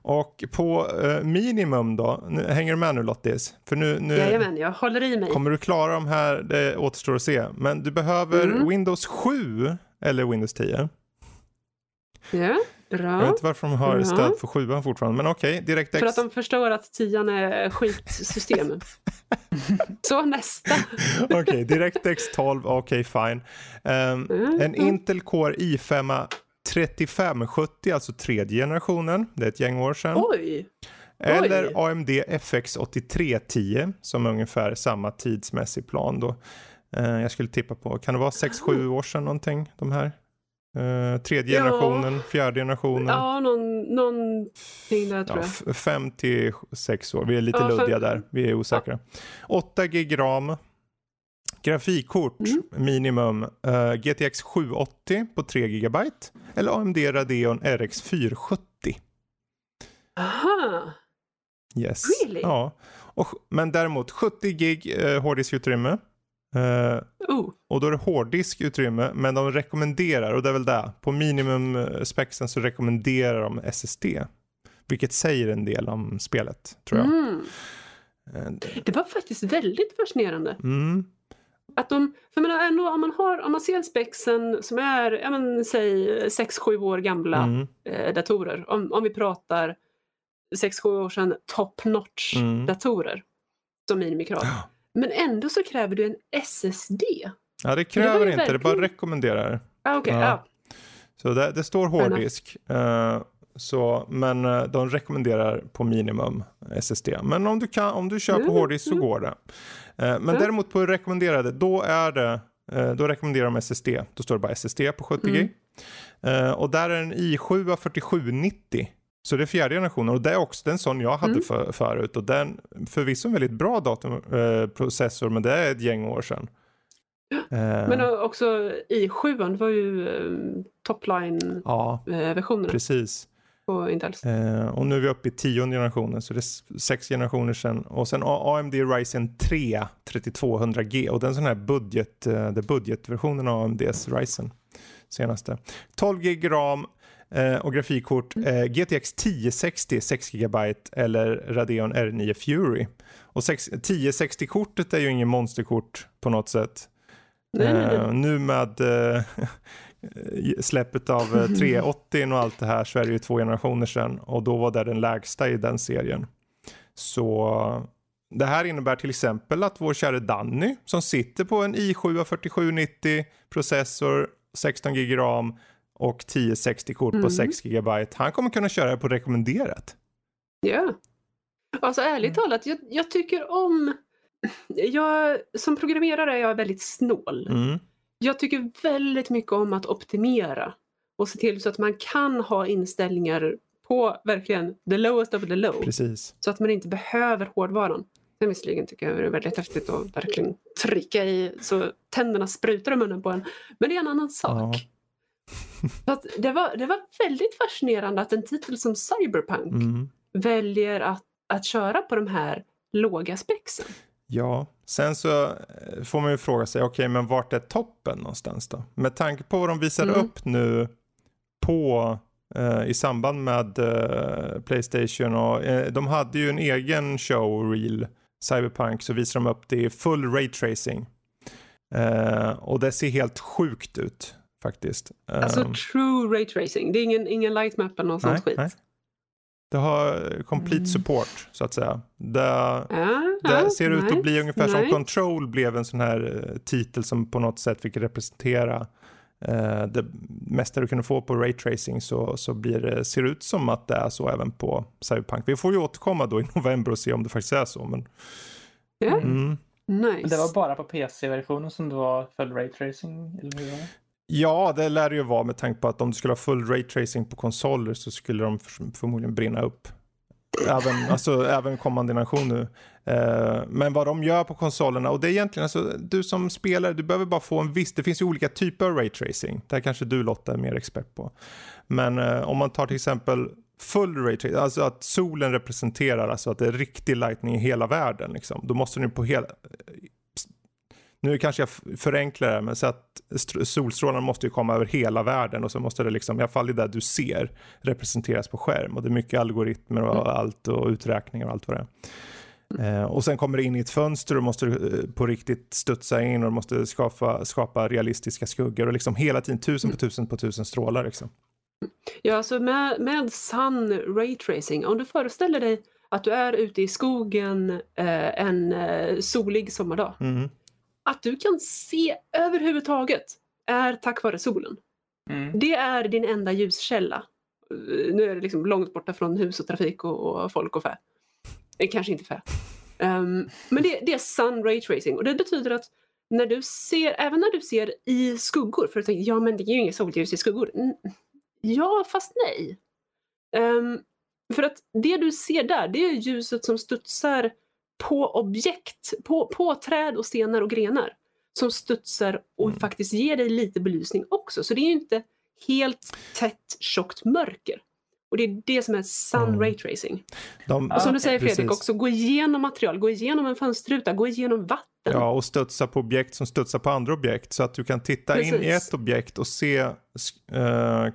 och på eh, minimum då, nu, hänger du med nu Lottis?
För nu, nu Jajamän, jag håller i mig.
Kommer du klara de här, det återstår att se. Men du behöver mm. Windows 7 eller Windows 10.
Ja. Bra.
Jag vet inte varför de har stöd för sjuan fortfarande, men okej, okay, DirectX.
För att de förstår att tian är skitsystem. Så nästa.
okej, okay, DirectX 12, okej okay, fine. Um, mm. En Intel Core i5 3570, alltså tredje generationen. Det är ett gäng år sedan.
Oj!
Eller Oj. AMD FX 8310 som är ungefär samma tidsmässig plan då. Uh, jag skulle tippa på, kan det vara 6-7 år sedan någonting, de här? Uh, tredje ja. generationen, fjärde generationen.
Ja, någon, någonting där tror
ja, jag. Fem till sex år. Vi är lite ja, luddiga fem... där. Vi är osäkra. Ja. 8 gig ram. Grafikkort mm. minimum uh, GTX 780 på 3 GB eller AMD Radeon RX 470.
Aha.
Yes.
Really?
Ja. Och, men däremot 70 gig uh, hårddiskutrymme. Uh, oh. Och då är det hårddiskutrymme, men de rekommenderar, och det är väl det, på minimum-spexen så rekommenderar de SSD. Vilket säger en del om spelet, tror jag. Mm.
Uh, det var faktiskt väldigt fascinerande.
Mm.
Att de, för menar, ändå, om, man har, om man ser spexen som är, ja, men, säg 6-7 år gamla mm. eh, datorer, om, om vi pratar 6-7 år sedan top notch mm. datorer som minimikrav. Ja men ändå så kräver du en SSD.
Ja, det kräver det inte, verkligen... det bara rekommenderar.
Ah, okay, ja. ah.
Så det, det står hårddisk. Uh, så, men uh, de rekommenderar på minimum SSD. Men om du, kan, om du kör på mm, hårddisk så mm. går det. Uh, men mm. däremot på rekommenderade, då är det då rekommenderar de SSD. Då står det bara SSD på 70 mm. gig. och där är en i7 4790 så det är fjärde generationen och det är också den sån jag hade mm. för, förut och den förvisso en väldigt bra datorprocessor eh, men det är ett gäng år sedan.
Eh. Men också i 7 var ju eh, topline-versionerna.
Ja, precis.
På Intels.
Eh, och nu är vi uppe i tionde generationen så det är sex generationer sedan. Och sen AMD Ryzen 3 3200G och den sån här budget, eh, budgetversionen av AMDs Ryzen senaste. 12 GB ram Eh, och grafikkort mm. eh, GTX 1060 6 GB eller Radeon R9 Fury. Och 1060-kortet är ju ingen monsterkort på något sätt. Nej, eh, nu med eh, släppet av 380 eh, och allt det här så är det ju två generationer sedan och då var det den lägsta i den serien. Så det här innebär till exempel att vår kära Danny som sitter på en i7 4790 processor, 16 GB ram och 1060-kort mm. på 6 GB. Han kommer kunna köra det på rekommenderat.
Ja. Alltså ärligt mm. talat, jag, jag, tycker om... Jag, som programmerare är jag väldigt snål.
Mm.
Jag tycker väldigt mycket om att optimera och se till så att man kan ha inställningar på verkligen the lowest of the low.
Precis.
Så att man inte behöver hårdvaran. Sen visserligen tycker jag det är väldigt häftigt att verkligen trycka i så tänderna sprutar i munnen på en. Men det är en annan sak. Ja att det, var, det var väldigt fascinerande att en titel som Cyberpunk mm. väljer att, att köra på de här låga spexen.
Ja, sen så eh, får man ju fråga sig, okej okay, men vart är toppen någonstans då? Med tanke på vad de visar mm. upp nu på eh, i samband med eh, Playstation och eh, de hade ju en egen show reel Cyberpunk så visar de upp det i full raytracing. Eh, och det ser helt sjukt ut faktiskt.
Alltså um, true ray tracing, det är ingen, ingen light map eller något nej, sånt skit? Nej.
Det har complete mm. support så att säga. Det, ah, det ah, ser ut nice, att bli ungefär nice. som Control blev en sån här uh, titel som på något sätt fick representera uh, det mesta du kunde få på raytracing så, så blir det, ser det ut som att det är så även på Cyberpunk. Vi får ju återkomma då i november och se om det faktiskt är så. Men,
yeah. mm. nice.
Det var bara på PC-versionen som det var full raytracing? Eller hur?
Ja, det lär det ju vara med tanke på att om du skulle ha full raytracing på konsoler så skulle de förmodligen brinna upp. Även, alltså, även kommande generation nu. Eh, men vad de gör på konsolerna, och det är egentligen, alltså, du som spelare, du behöver bara få en viss, det finns ju olika typer av raytracing. Det här kanske du Lotta är mer expert på. Men eh, om man tar till exempel full raytracing, alltså att solen representerar, alltså att det är riktig lightning i hela världen. Liksom. Då måste du på hela, nu kanske jag förenklar det, men så att solstrålarna måste ju komma över hela världen och så måste det liksom, i alla fall det där du ser, representeras på skärm. Och det är mycket algoritmer och mm. allt och uträkningar och allt vad det är. Eh, och sen kommer det in i ett fönster och måste eh, på riktigt studsa in och måste skapa, skapa realistiska skuggor och liksom hela tiden tusen på tusen på tusen strålar. Liksom.
Ja, alltså med, med Sun Ray Tracing, om du föreställer dig att du är ute i skogen eh, en eh, solig sommardag. Mm att du kan se överhuvudtaget är tack vare solen. Mm. Det är din enda ljuskälla. Nu är det liksom långt borta från hus och trafik och, och folk och fä. Eh, kanske inte fä. Um, men det, det, är sun ray tracing och det betyder att när du ser, även när du ser i skuggor, för att tänka, ja men det är ju inget solljus i skuggor. Ja, fast nej. Um, för att det du ser där, det är ljuset som studsar på objekt, på, på träd och stenar och grenar som studsar och mm. faktiskt ger dig lite belysning också. Så det är ju inte helt tätt tjockt mörker. Och det är det som är sun mm. ray tracing. De, och som du säger Fredrik precis. också, gå igenom material, gå igenom en fönsterruta, gå igenom vatten.
Ja, och studsa på objekt som studsar på andra objekt. Så att du kan titta precis. in i ett objekt och se uh,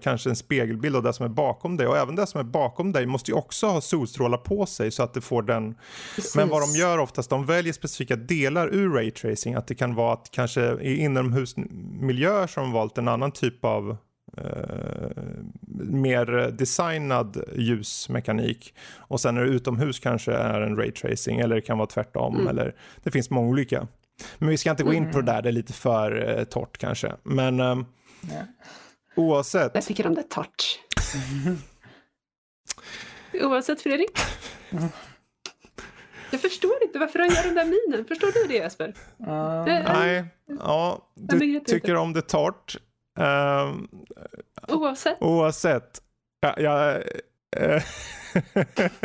kanske en spegelbild av det som är bakom dig. Och även det som är bakom dig måste ju också ha solstrålar på sig så att det får den. Precis. Men vad de gör oftast, de väljer specifika delar ur raytracing. Att det kan vara att kanske i inomhusmiljöer som de valt en annan typ av Eh, mer designad ljusmekanik. Och sen är det utomhus kanske är en raytracing eller det kan vara tvärtom. Mm. Eller, det finns många olika. Men vi ska inte gå in på det där, det är lite för eh, torrt kanske. Men eh, ja. oavsett.
Jag tycker om det torrt. oavsett Fredrik. Jag förstår inte varför han gör den där minen. Förstår du det Jesper? Uh,
det, nej, ja, du tycker om det torrt.
Um, oavsett.
Oavsett. Ja, ja, uh,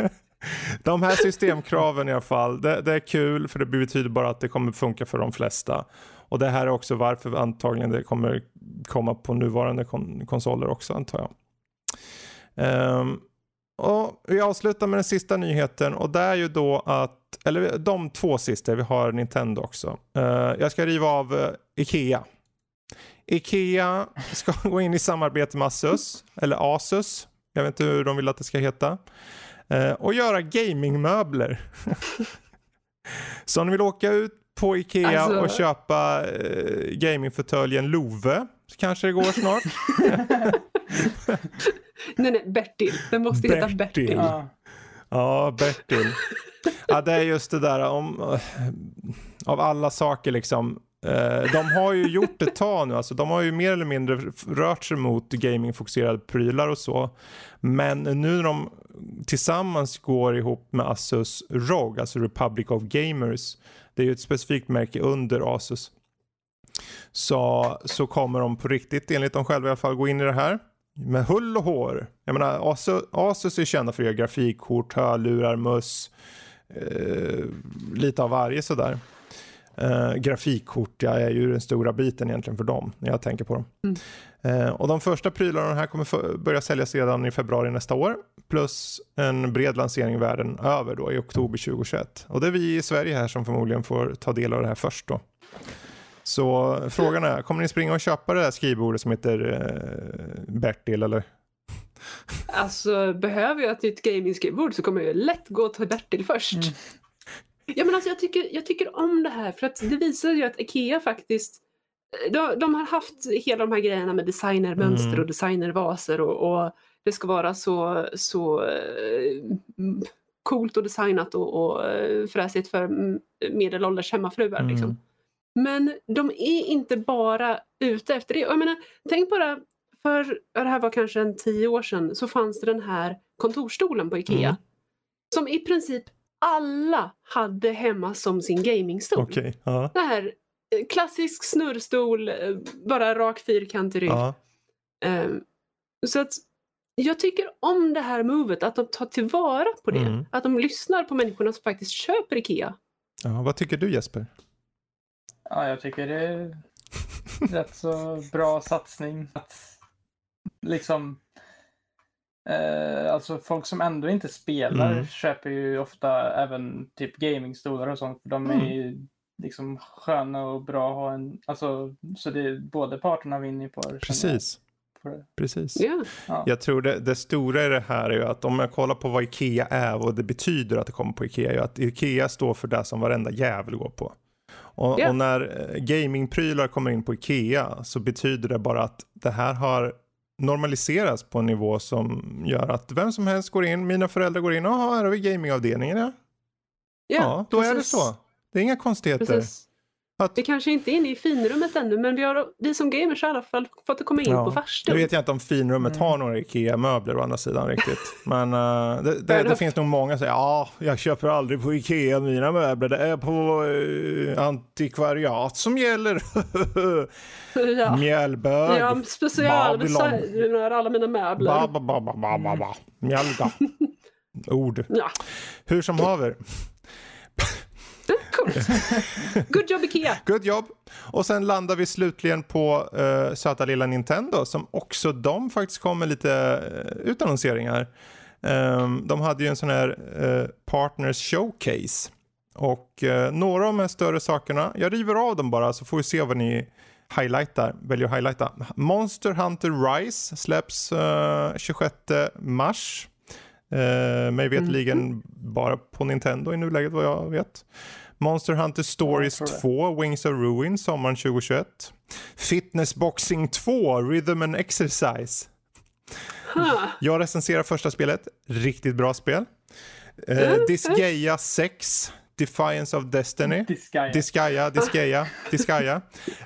de här systemkraven i alla fall, det, det, är kul för det betyder bara att det kommer funka för de flesta. Och det här är också varför antagligen det kommer komma på nuvarande kon konsoler också antar jag. Um, och vi avslutar med den sista nyheten och det är ju då att, eller de två sista, vi har Nintendo också. Uh, jag ska riva av uh, Ikea. Ikea ska gå in i samarbete med Asus, eller Asus, jag vet inte hur de vill att det ska heta, eh, och göra gamingmöbler. Så om ni vill åka ut på Ikea alltså... och köpa eh, gamingfåtöljen Love så kanske det går snart.
nej, nej, Bertil. Den måste Bertil. heta Bertil. Ja.
ja, Bertil. Ja, det är just det där om, eh, av alla saker liksom. Eh, de har ju gjort ett tag nu, alltså de har ju mer eller mindre rört sig mot gamingfokuserade prylar och så. Men nu när de tillsammans går ihop med Asus ROG, alltså Republic of Gamers, det är ju ett specifikt märke under Asus. Så, så kommer de på riktigt, enligt dem själva i alla fall, gå in i det här med hull och hår. Jag menar, Asus, Asus är kända för att göra grafikkort, hörlurar, möss, eh, lite av varje sådär. Uh, grafikkort ja, är ju den stora biten egentligen för dem när jag tänker på dem. Mm. Uh, och de första prylarna här kommer börja säljas redan i februari nästa år. Plus en bred lansering världen över då i oktober 2021. Och det är vi i Sverige här som förmodligen får ta del av det här först då. Så frågan är, kommer ni springa och köpa det här skrivbordet som heter uh, Bertil eller?
Alltså behöver jag ett nytt gaming-skrivbord så kommer jag lätt gå till Bertil först. Mm. Ja, men alltså, jag, tycker, jag tycker om det här för att det visar ju att Ikea faktiskt de, de har haft hela de här grejerna med designermönster mm. och designervaser och, och det ska vara så, så eh, coolt och designat och, och eh, fräsigt för medelålders hemmafruar. Mm. Liksom. Men de är inte bara ute efter det. Jag menar, tänk bara, för det här var kanske en tio år sedan, så fanns det den här kontorstolen på IKEA. Mm. Som i princip alla hade hemma som sin gamingstol.
Okay, uh.
Det här eh, klassisk snurrstol, eh, bara rak fyrkantig rygg. Uh. Um, så att jag tycker om det här movet, att de tar tillvara på det. Mm. Att de lyssnar på människorna som faktiskt köper IKEA.
Ja, vad tycker du Jesper?
Ja, jag tycker det är rätt så bra satsning. Att liksom eh, Alltså folk som ändå inte spelar mm. köper ju ofta även typ gamingstolar och sånt. För de är ju mm. liksom sköna och bra att ha en, alltså så det är både parterna vinner på det.
Precis. Precis. Yeah. Ja. Jag tror det, det, stora i det här är ju att om jag kollar på vad Ikea är och det betyder att det kommer på Ikea är ju att Ikea står för det som varenda jävel går på. Och, yeah. och när eh, gamingprylar kommer in på Ikea så betyder det bara att det här har normaliserats på en nivå som gör att vem som helst går in, mina föräldrar går in, och här har vi gamingavdelningen ja. Yeah, ja, då precis. är det så. Det är inga konstigheter. Precis.
Att... Vi kanske inte är inne i finrummet ännu men vi, har, vi som gamers har i alla fall fått komma in ja. på farstun.
Nu vet jag inte om finrummet mm. har några IKEA-möbler å andra sidan riktigt. Men uh, det, det, det, finns nog många som säger ja, jag köper aldrig på IKEA mina möbler. Det är på uh, antikvariat som gäller. ja. Mjällbög.
Ja, specialdesigner alla mina möbler. Ba,
ba, ba, ba, ba, ba, ba. Mjälga. Ord. Ja. Hur som haver.
Coolt. Good job Ikea.
Good job. Och sen landar vi slutligen på uh, söta lilla Nintendo som också de faktiskt kom med lite uh, utannonseringar. Um, de hade ju en sån här uh, Partners Showcase. Och uh, några av de här större sakerna, jag river av dem bara så får vi se vad ni highlightar, väljer att highlighta. Monster Hunter Rise släpps 26 mars. Uh, mig vetligen mm. bara på Nintendo i nuläget vad jag vet. Monster Hunter Stories 2, Wings of Ruin, sommaren 2021. Fitness Boxing 2, Rhythm and Exercise. Huh. Jag recenserar första spelet, riktigt bra spel. Uh, Disgaea 6, Defiance of Destiny.
Disgaea.
Disgaea, Disgaea, Disgaea.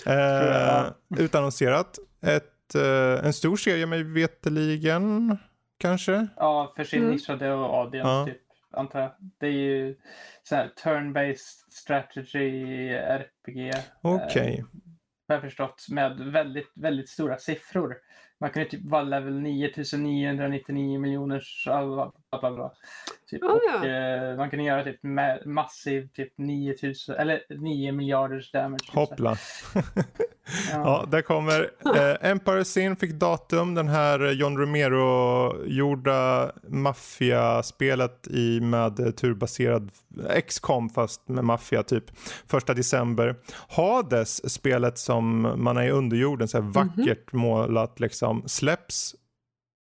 Uh, utannonserat. Ett, uh, en stor serie mig veterligen, kanske?
Ja, för sin mm. nischade audience ja. typ, antar jag. Det är ju så här turn-based strategy RPG.
Okej. Okay.
Eh, jag har förstått med väldigt, väldigt stora siffror. Man kunde typ vara level 9999 miljoner bla bla bla. Typ. Oh, ja. och, eh, man kunde göra typ massiv typ 9000 eller 9 miljarders damage.
Hoppla. Ja. ja, där kommer eh, Empire Sin fick datum. Den här John Romero-gjorda maffiaspelet i med turbaserad X-com fast med maffia typ. Första december. Hades, spelet som man är i underjorden, så här mm -hmm. vackert målat liksom, släpps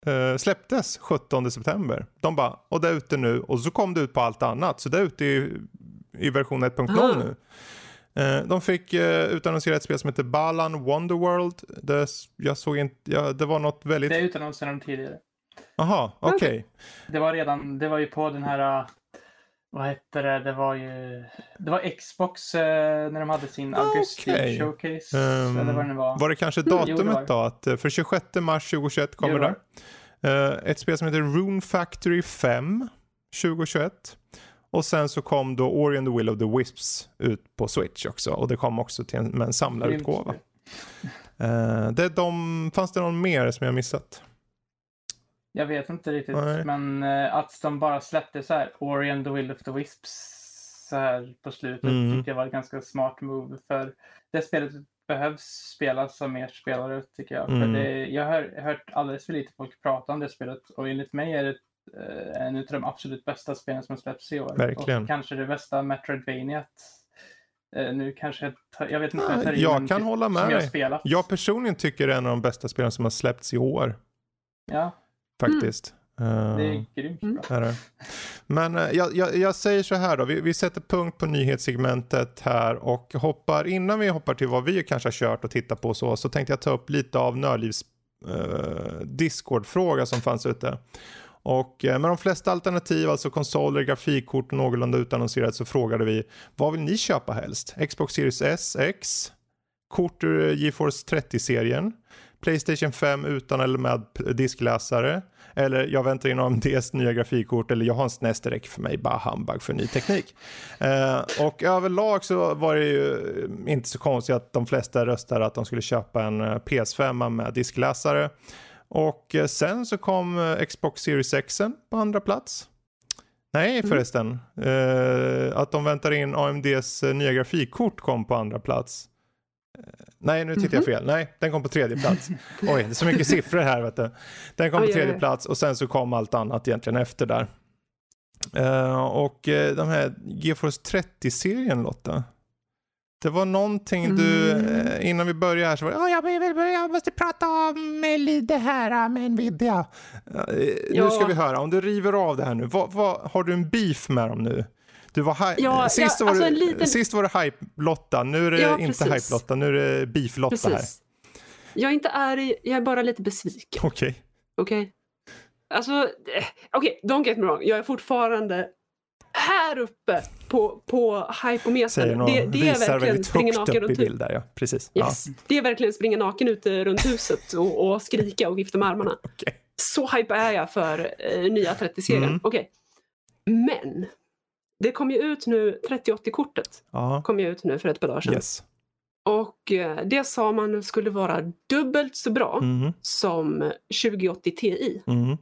Uh, släpptes 17 september. De bara, och det är ute nu. Och så kom det ut på allt annat. Så det är ute i, i version 1.0 nu. Eh, de fick eh, utannonsera ett spel som heter Balan Wonderworld. Det, jag såg inte, ja, det var något väldigt...
Det utannonserade de tidigare.
Jaha, okej. Okay.
Det var redan, det var ju på den här, uh, vad hette det, det var ju, det var Xbox uh, när de hade sin augusti okay. showcase. Um, eller vad det nu var.
Var det kanske datumet mm, jo, då? Att uh, för 26 mars 2021 kommer det. det. ett spel som heter Rune Factory 5 2021. Och sen så kom då Ori and the Will of the Wisps ut på Switch också. Och det kom också till en, med en samlarutgåva. Uh, det de, fanns det någon mer som jag missat?
Jag vet inte riktigt. Nej. Men uh, att de bara släppte så här Ori and the Will of the Wisps så här på slutet mm. tyckte jag var ett ganska smart move. För det spelet behövs spelas av mer spelare tycker jag. Mm. För det, jag har hört alldeles för lite folk prata om det spelet och enligt mig är det Eh, en av de absolut bästa spelen som har släppts i år.
Verkligen.
Och kanske det bästa Metroidvaniat. Eh, nu kanske jag vet inte vad
jag Jag kan hålla med. Jag, jag personligen tycker det är en av de bästa spelen som har släppts i år.
Ja.
Faktiskt. Mm.
Uh, det är grymt bra.
Är Men uh, jag, jag, jag, säger så här då, vi, vi, sätter punkt på nyhetssegmentet här och hoppar, innan vi hoppar till vad vi kanske har kört och tittat på så, så tänkte jag ta upp lite av nördlivs uh, Discord-fråga som fanns ute. Och med de flesta alternativ, alltså konsoler, grafikkort och någorlunda utannonserat så frågade vi vad vill ni köpa helst? Xbox Series S, X, kort ur GeForce 30-serien, Playstation 5 utan eller med diskläsare, eller jag väntar in AMDs nya grafikkort eller jag har en SNES direkt för mig, bara humbug för ny teknik. Eh, och överlag så var det ju inte så konstigt att de flesta röstade att de skulle köpa en eh, PS5 med diskläsare. Och eh, sen så kom eh, Xbox Series X på andra plats. Nej mm. förresten, mm. eh, att de väntar in AMDs nya grafikkort kom på andra plats. Nej, nu tittar jag mhm. fel. Nej, den kom på tredje plats. Oj, det är så mycket siffror här. Vet du. Den kom på tredje plats och sen så kom allt annat egentligen efter där. Uh, och uh, de här GeForce 30-serien Lotta. Det var någonting mm. du, uh, innan vi började här så var det, oh, jag, jag måste prata om det här med Nvidia. Ja. Nu ska vi höra, om du river av det här nu, vad, vad, har du en beef med dem nu? Du var ja, sist, ja, var alltså du, liten... sist var det hype-Lotta, nu är det ja, inte hype-Lotta, nu är det beef-Lotta här.
Jag är inte arg, jag är bara lite besviken.
Okej. Okay.
Okej. Okay. Alltså, eh, okej, okay, don't get me wrong, jag är fortfarande här uppe på, på hypometern. Det, det är verkligen springa naken runt
bild där, ja. Precis.
Yes. Ja. Det är verkligen springa naken ute runt huset och, och skrika och vifta med armarna. Okay. Så hype är jag för eh, nya 30-serien. Mm. Okej. Okay. Men det kom ju ut nu, 3080-kortet kom ju ut nu för ett par dagar sedan.
Yes.
Och eh, det sa man skulle vara dubbelt så bra mm. som 2080 Ti.
Mm.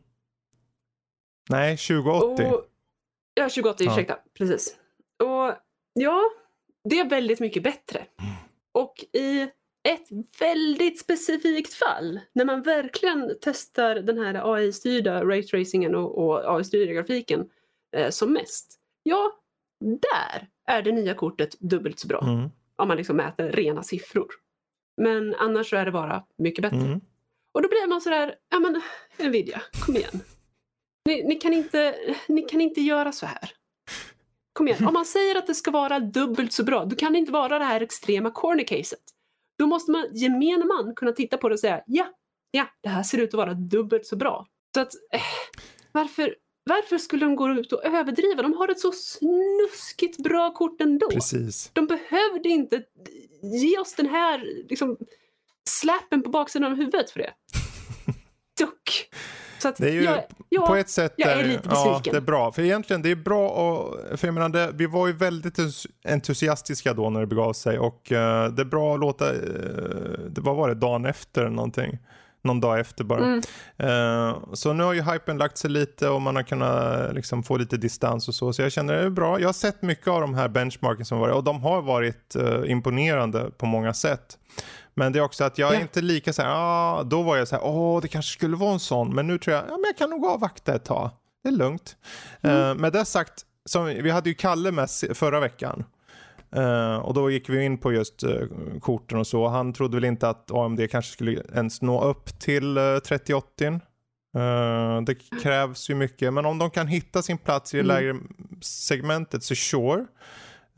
Nej, 2080. Och,
ja, 2080, ja. ursäkta. Precis. Och ja, det är väldigt mycket bättre. Mm. Och i ett väldigt specifikt fall, när man verkligen testar den här AI-styrda raytracingen och, och AI-styrda grafiken eh, som mest, ja, där är det nya kortet dubbelt så bra. Mm. Om man liksom mäter rena siffror. Men annars så är det bara mycket bättre. Mm. Och då blir man sådär, ja men Nvidia, kom igen. Ni, ni, kan inte, ni kan inte göra så här. Kom igen, om man säger att det ska vara dubbelt så bra, då kan det inte vara det här extrema corner-caset. Då måste man, gemene man, kunna titta på det och säga ja, ja, det här ser ut att vara dubbelt så bra. Så att, eh, varför, varför skulle de gå ut och överdriva? De har ett så snuskigt bra kort ändå.
Precis.
De behövde inte ge oss den här liksom, släppen på baksidan av huvudet för det. Duck!
Så att det är ju jag, jag, på ett sätt jag är lite besviken. Ja, det är bra. För egentligen, det är bra och, för jag menar, det, vi var ju väldigt entusiastiska då när det begav sig och uh, det är bra att låta, uh, vad var det, dagen efter någonting? Någon dag efter bara. Mm. Uh, så nu har ju hypen lagt sig lite och man har kunnat liksom, få lite distans och så. Så jag känner det är bra. Jag har sett mycket av de här benchmarken som varit och de har varit uh, imponerande på många sätt. Men det är också att jag är ja. inte lika så här, ah, då var jag så här, åh det kanske skulle vara en sån. Men nu tror jag, ja men jag kan nog avvakta ett tag. Det är lugnt. Mm. Uh, med det sagt, som, vi hade ju Kalle med förra veckan. Uh, och då gick vi in på just uh, korten och så. Han trodde väl inte att AMD kanske skulle ens nå upp till uh, 3080. Uh, det krävs ju mycket, men om de kan hitta sin plats i det mm. lägre segmentet så sure.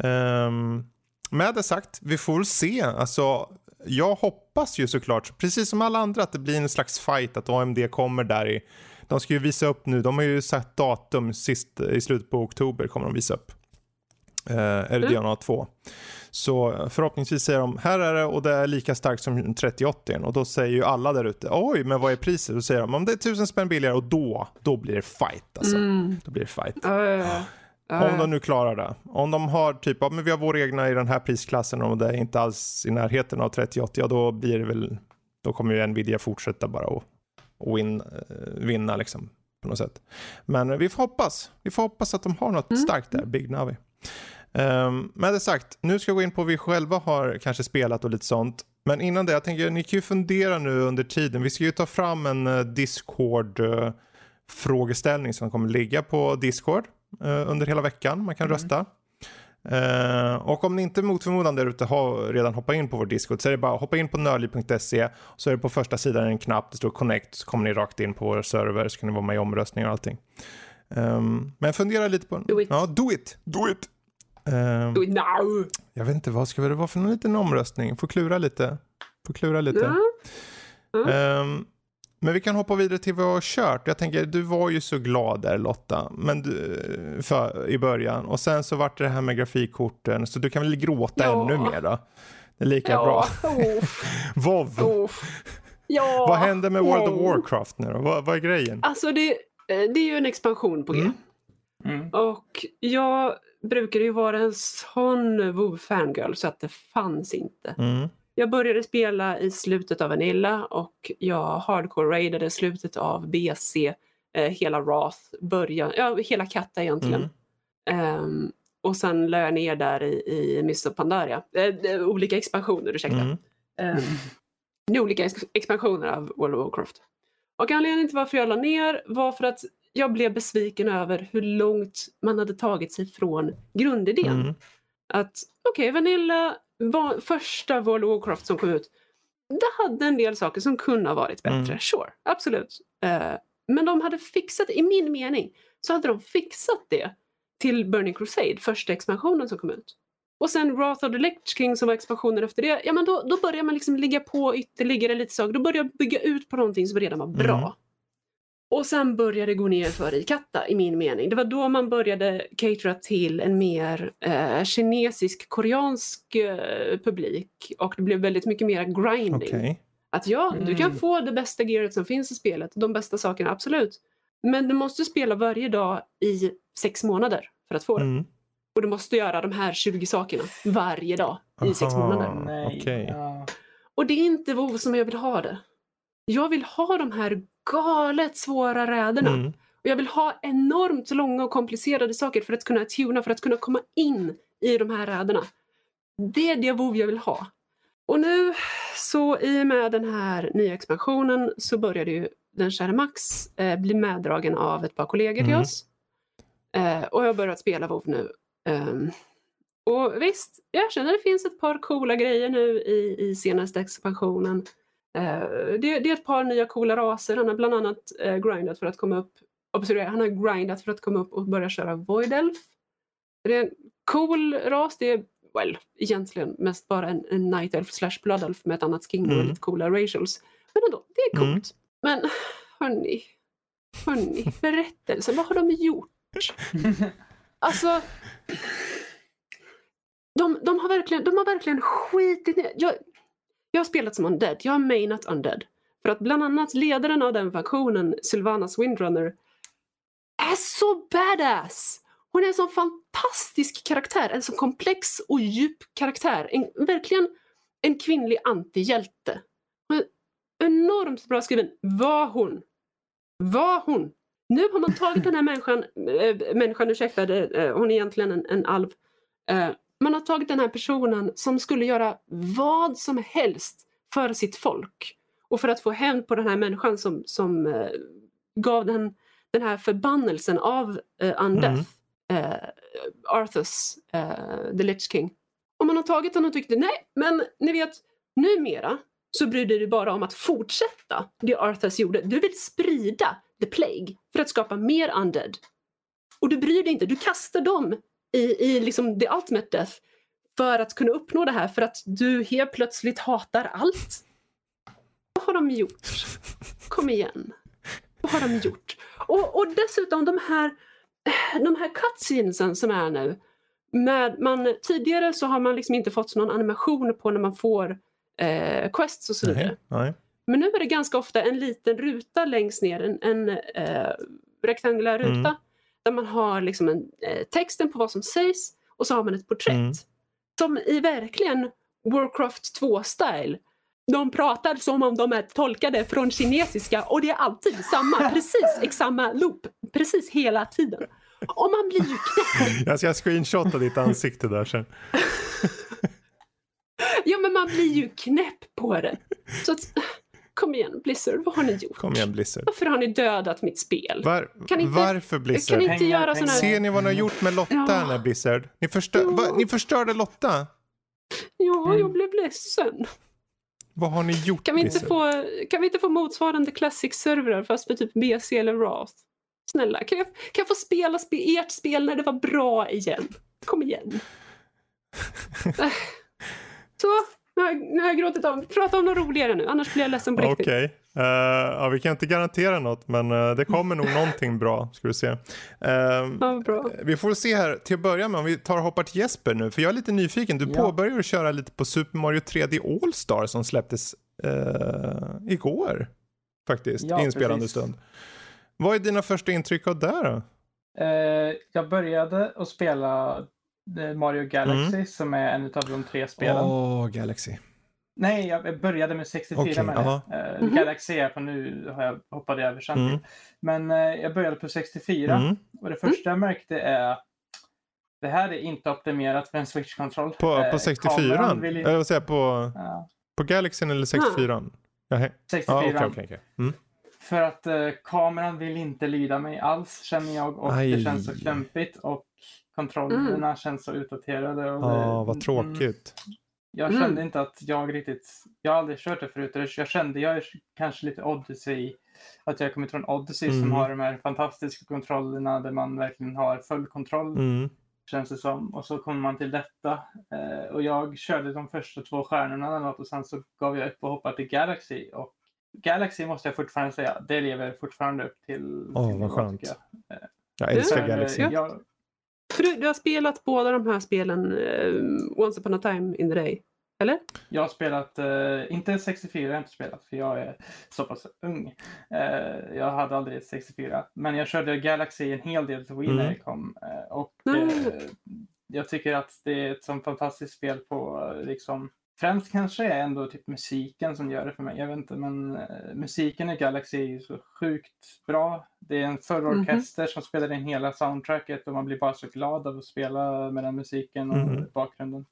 Um, med det sagt, vi får väl se. Alltså, jag hoppas ju såklart, precis som alla andra, att det blir en slags fight, att AMD kommer där i de ska ju visa upp nu, de har ju satt datum sist i slutet på oktober kommer de visa upp eh, RDNA mm. 2. Så förhoppningsvis säger de här är det och det är lika starkt som 3080 och då säger ju alla där ute oj men vad är priset? Då säger de om det är tusen spänn billigare och då, då blir det fight alltså. Mm. Då blir det fight. Uh. Om de nu klarar det. Om de har typ, ja, men vi har vår egna i den här prisklassen och det är inte alls i närheten av 3080, ja då blir det väl, då kommer ju Nvidia fortsätta bara och, och win, eh, vinna liksom på något sätt. Men vi får hoppas, vi får hoppas att de har något mm. starkt där, Big Navi. Um, med det sagt, nu ska jag gå in på vad vi själva har kanske spelat och lite sånt. Men innan det, jag tänker ni kan ju fundera nu under tiden. Vi ska ju ta fram en uh, Discord uh, frågeställning som kommer ligga på Discord uh, under hela veckan. Man kan mm. rösta. Uh, och om ni inte mot förmodan där ute har redan hoppat in på vår Discord så är det bara att hoppa in på nördliv.se så är det på första sidan en knapp, det står connect så kommer ni rakt in på vår server så kan ni vara med i omröstning och allting. Um, men fundera lite på...
Do it.
Ja, do it! Do it!
Do it now!
Jag vet inte, vad ska det vara för någon liten omröstning? Får klura lite. Får klura lite. Mm. Mm. Um, Men vi kan hoppa vidare till vad vi har kört. Jag tänker, du var ju så glad där Lotta, men du, för, i början. Och sen så vart det här med grafikkorten, så du kan väl gråta ja. ännu mer då? Det är lika ja. bra. Oh. Ja. Vad händer med World of Warcraft nu då? Vad, vad är grejen?
Alltså det, eh, det är ju en expansion på G. Mm. Mm. Och jag brukade ju vara en sån WoW-fangirl så att det fanns inte. Mm. Jag började spela i slutet av Vanilla och jag hardcore-raidade slutet av BC, eh, hela Wrath, början, ja hela Katta egentligen. Mm. Um, och sen lade jag ner där i, i of Pandaria. Eh, olika expansioner, ursäkta. Mm. Um, olika expansioner av World of Warcraft. Och anledningen till varför jag la ner var för att jag blev besviken över hur långt man hade tagit sig från grundidén. Mm. Att okej, okay, Vanilla var första World of Warcraft som kom ut. Det hade en del saker som kunde ha varit bättre, mm. sure, absolut. Uh, men de hade fixat, i min mening, så hade de fixat det till Burning Crusade, första expansionen som kom ut. Och sen Wrath of the Lich King som var expansionen efter det, ja men då, då börjar man liksom ligga på ytterligare lite saker. Då börjar jag bygga ut på någonting som redan var bra. Mm. Och sen började det gå ner för i katta i min mening. Det var då man började catera till en mer eh, kinesisk, koreansk eh, publik och det blev väldigt mycket mer grinding. Okay. Att ja, mm. du kan mm. få det bästa gearet som finns i spelet, de bästa sakerna, absolut. Men du måste spela varje dag i sex månader för att få det. Mm. Och du måste göra de här 20 sakerna varje dag i Aha, sex månader.
Okay. Ja.
Och det är inte WoW som jag vill ha det. Jag vill ha de här galet svåra räderna. Mm. Och jag vill ha enormt långa och komplicerade saker för att kunna tuna, för att kunna komma in i de här räderna. Det är det WoW jag vill ha. Och nu så i och med den här nya expansionen så började ju den kära Max eh, bli meddragen av ett par kollegor till mm. oss. Eh, och jag har börjat spela WoW nu. Um, och visst, jag känner att det finns ett par coola grejer nu i, i senaste expansionen. Eh, det, det, är ett par nya coola raser. Han har bland annat eh, grindat för att komma upp observera, han har grindat för att komma upp och börja köra Void Elf. Det är en cool ras. Det är well, egentligen mest bara en, en Night Elf slash Blood Elf med ett annat skin och mm. lite coola racials. Men ändå, det är coolt. Mm. Men hörni, hörni, berättelsen, vad har de gjort? Alltså, de, de, har verkligen, de har verkligen skitit ner. Jag, jag har spelat som Undead, jag har mainat Undead. För att bland annat ledaren av den faktionen, Sylvanas Windrunner, är så badass! Hon är en sån fantastisk karaktär, en så komplex och djup karaktär. En, verkligen en kvinnlig antihjälte. Hon är enormt bra skriven. Var hon? Var hon? Nu har man tagit den här människan, äh, människan ursäkta, äh, hon är egentligen en, en alv. Äh, man har tagit den här personen som skulle göra vad som helst för sitt folk och för att få hämnd på den här människan som, som uh, gav den, den här förbannelsen av uh, Undeath, mm. uh, Arthurs, uh, the Lich King. Och man har tagit den och tyckte nej, men ni vet, numera så bryr du dig bara om att fortsätta det Arthurs gjorde. Du vill sprida the plague för att skapa mer undead. Och du bryr dig inte, du kastar dem i, i liksom the ultimate death för att kunna uppnå det här för att du helt plötsligt hatar allt. Vad har de gjort? Kom igen. Vad har de gjort? Och, och dessutom de här, de här cutscenesen som är nu. Med man, tidigare så har man liksom inte fått någon animation på när man får eh, quests och så vidare.
Nej, nej.
Men nu är det ganska ofta en liten ruta längst ner, en, en eh, rektangulär ruta. Mm där man har liksom en, eh, texten på vad som sägs och så har man ett porträtt. Mm. Som i verkligen Warcraft 2-style. De pratar som om de är tolkade från kinesiska och det är alltid samma, precis samma loop, precis hela tiden. Och man blir ju knäpp.
Jag ska screenshotta ditt ansikte där sen.
ja men man blir ju knäpp på det. Så att, Kom igen Blizzard, vad har ni gjort?
Kom igen Blizzard.
Varför har ni dödat mitt spel?
Var, kan inte, varför Blizzard?
Kan ni inte pengar, göra pengar.
Ser ni vad ni har gjort med Lotta ja. när Blizzard? Ni, förstör, ja. va, ni förstörde Lotta.
Ja, mm. jag blev ledsen.
Vad har ni gjort
kan vi, inte få, kan vi inte få motsvarande classic-servrar fast för typ BC eller Wrath? Snälla, kan jag, kan jag få spela spe, ert spel när det var bra igen? Kom igen. Så, nu har, jag, nu har jag gråtit om. Prata om något roligare nu, annars blir jag ledsen på riktigt.
Okej, Uh, ja, vi kan inte garantera något men uh, det kommer nog någonting bra. Ska vi se. Uh,
ja, bra.
Vi får se här till att börja med om vi tar och hoppar till Jesper nu. För jag är lite nyfiken. Du ja. påbörjade att köra lite på Super Mario 3D All-Star som släpptes igår. Faktiskt, ja, inspelande precis. stund. Vad är dina första intryck av det då?
jag började att spela Mario Galaxy mm. som är en av de tre spelen.
Åh, oh, Galaxy.
Nej, jag började med 64 okay, med uh, mm -hmm. Galaxy är på nu har jag hoppat över sen. Mm. Men uh, jag började på 64 mm. och det första jag märkte är det här är inte optimerat för en switch-kontroll.
På, på 64? Eh, vill... Jag vill säga på, ja. på Galaxy eller 64?
Ja. 64. Ah, okay, okay, okay. Mm. För att uh, kameran vill inte lyda mig alls känner jag och Aj. det känns så klumpigt och kontrollerna mm. känns så utdaterade. Ja,
ah, vad tråkigt. Mm.
Jag kände mm. inte att jag riktigt, jag har aldrig kört det förut. Jag kände, jag är kanske lite Odyssey, att jag kommit från Odyssey mm. som har de här fantastiska kontrollerna där man verkligen har full kontroll. Mm. Känns det som. Och så kommer man till detta. Eh, och jag körde de första två stjärnorna eller något och sen så gav jag upp och hoppade till Galaxy. Och Galaxy måste jag fortfarande säga, det lever fortfarande upp till.
Åh, oh, vad skönt. Jag. Eh, jag älskar mm. Galaxy. Jag,
för du, du har spelat båda de här spelen uh, Once upon a time in the day? Eller?
Jag har spelat, uh, inte 64 jag har inte spelat för jag är så pass ung. Uh, jag hade aldrig 64. Men jag körde Galaxy en hel del till Wii mm. när det kom. Uh, och mm. jag tycker att det är ett sånt fantastiskt spel på liksom Främst kanske är ändå typ musiken som gör det för mig. Jag vet inte, men uh, musiken i Galaxy är så sjukt bra. Det är en förorkester mm -hmm. som spelar in hela soundtracket och man blir bara så glad av att spela med den musiken och mm -hmm. bakgrunden.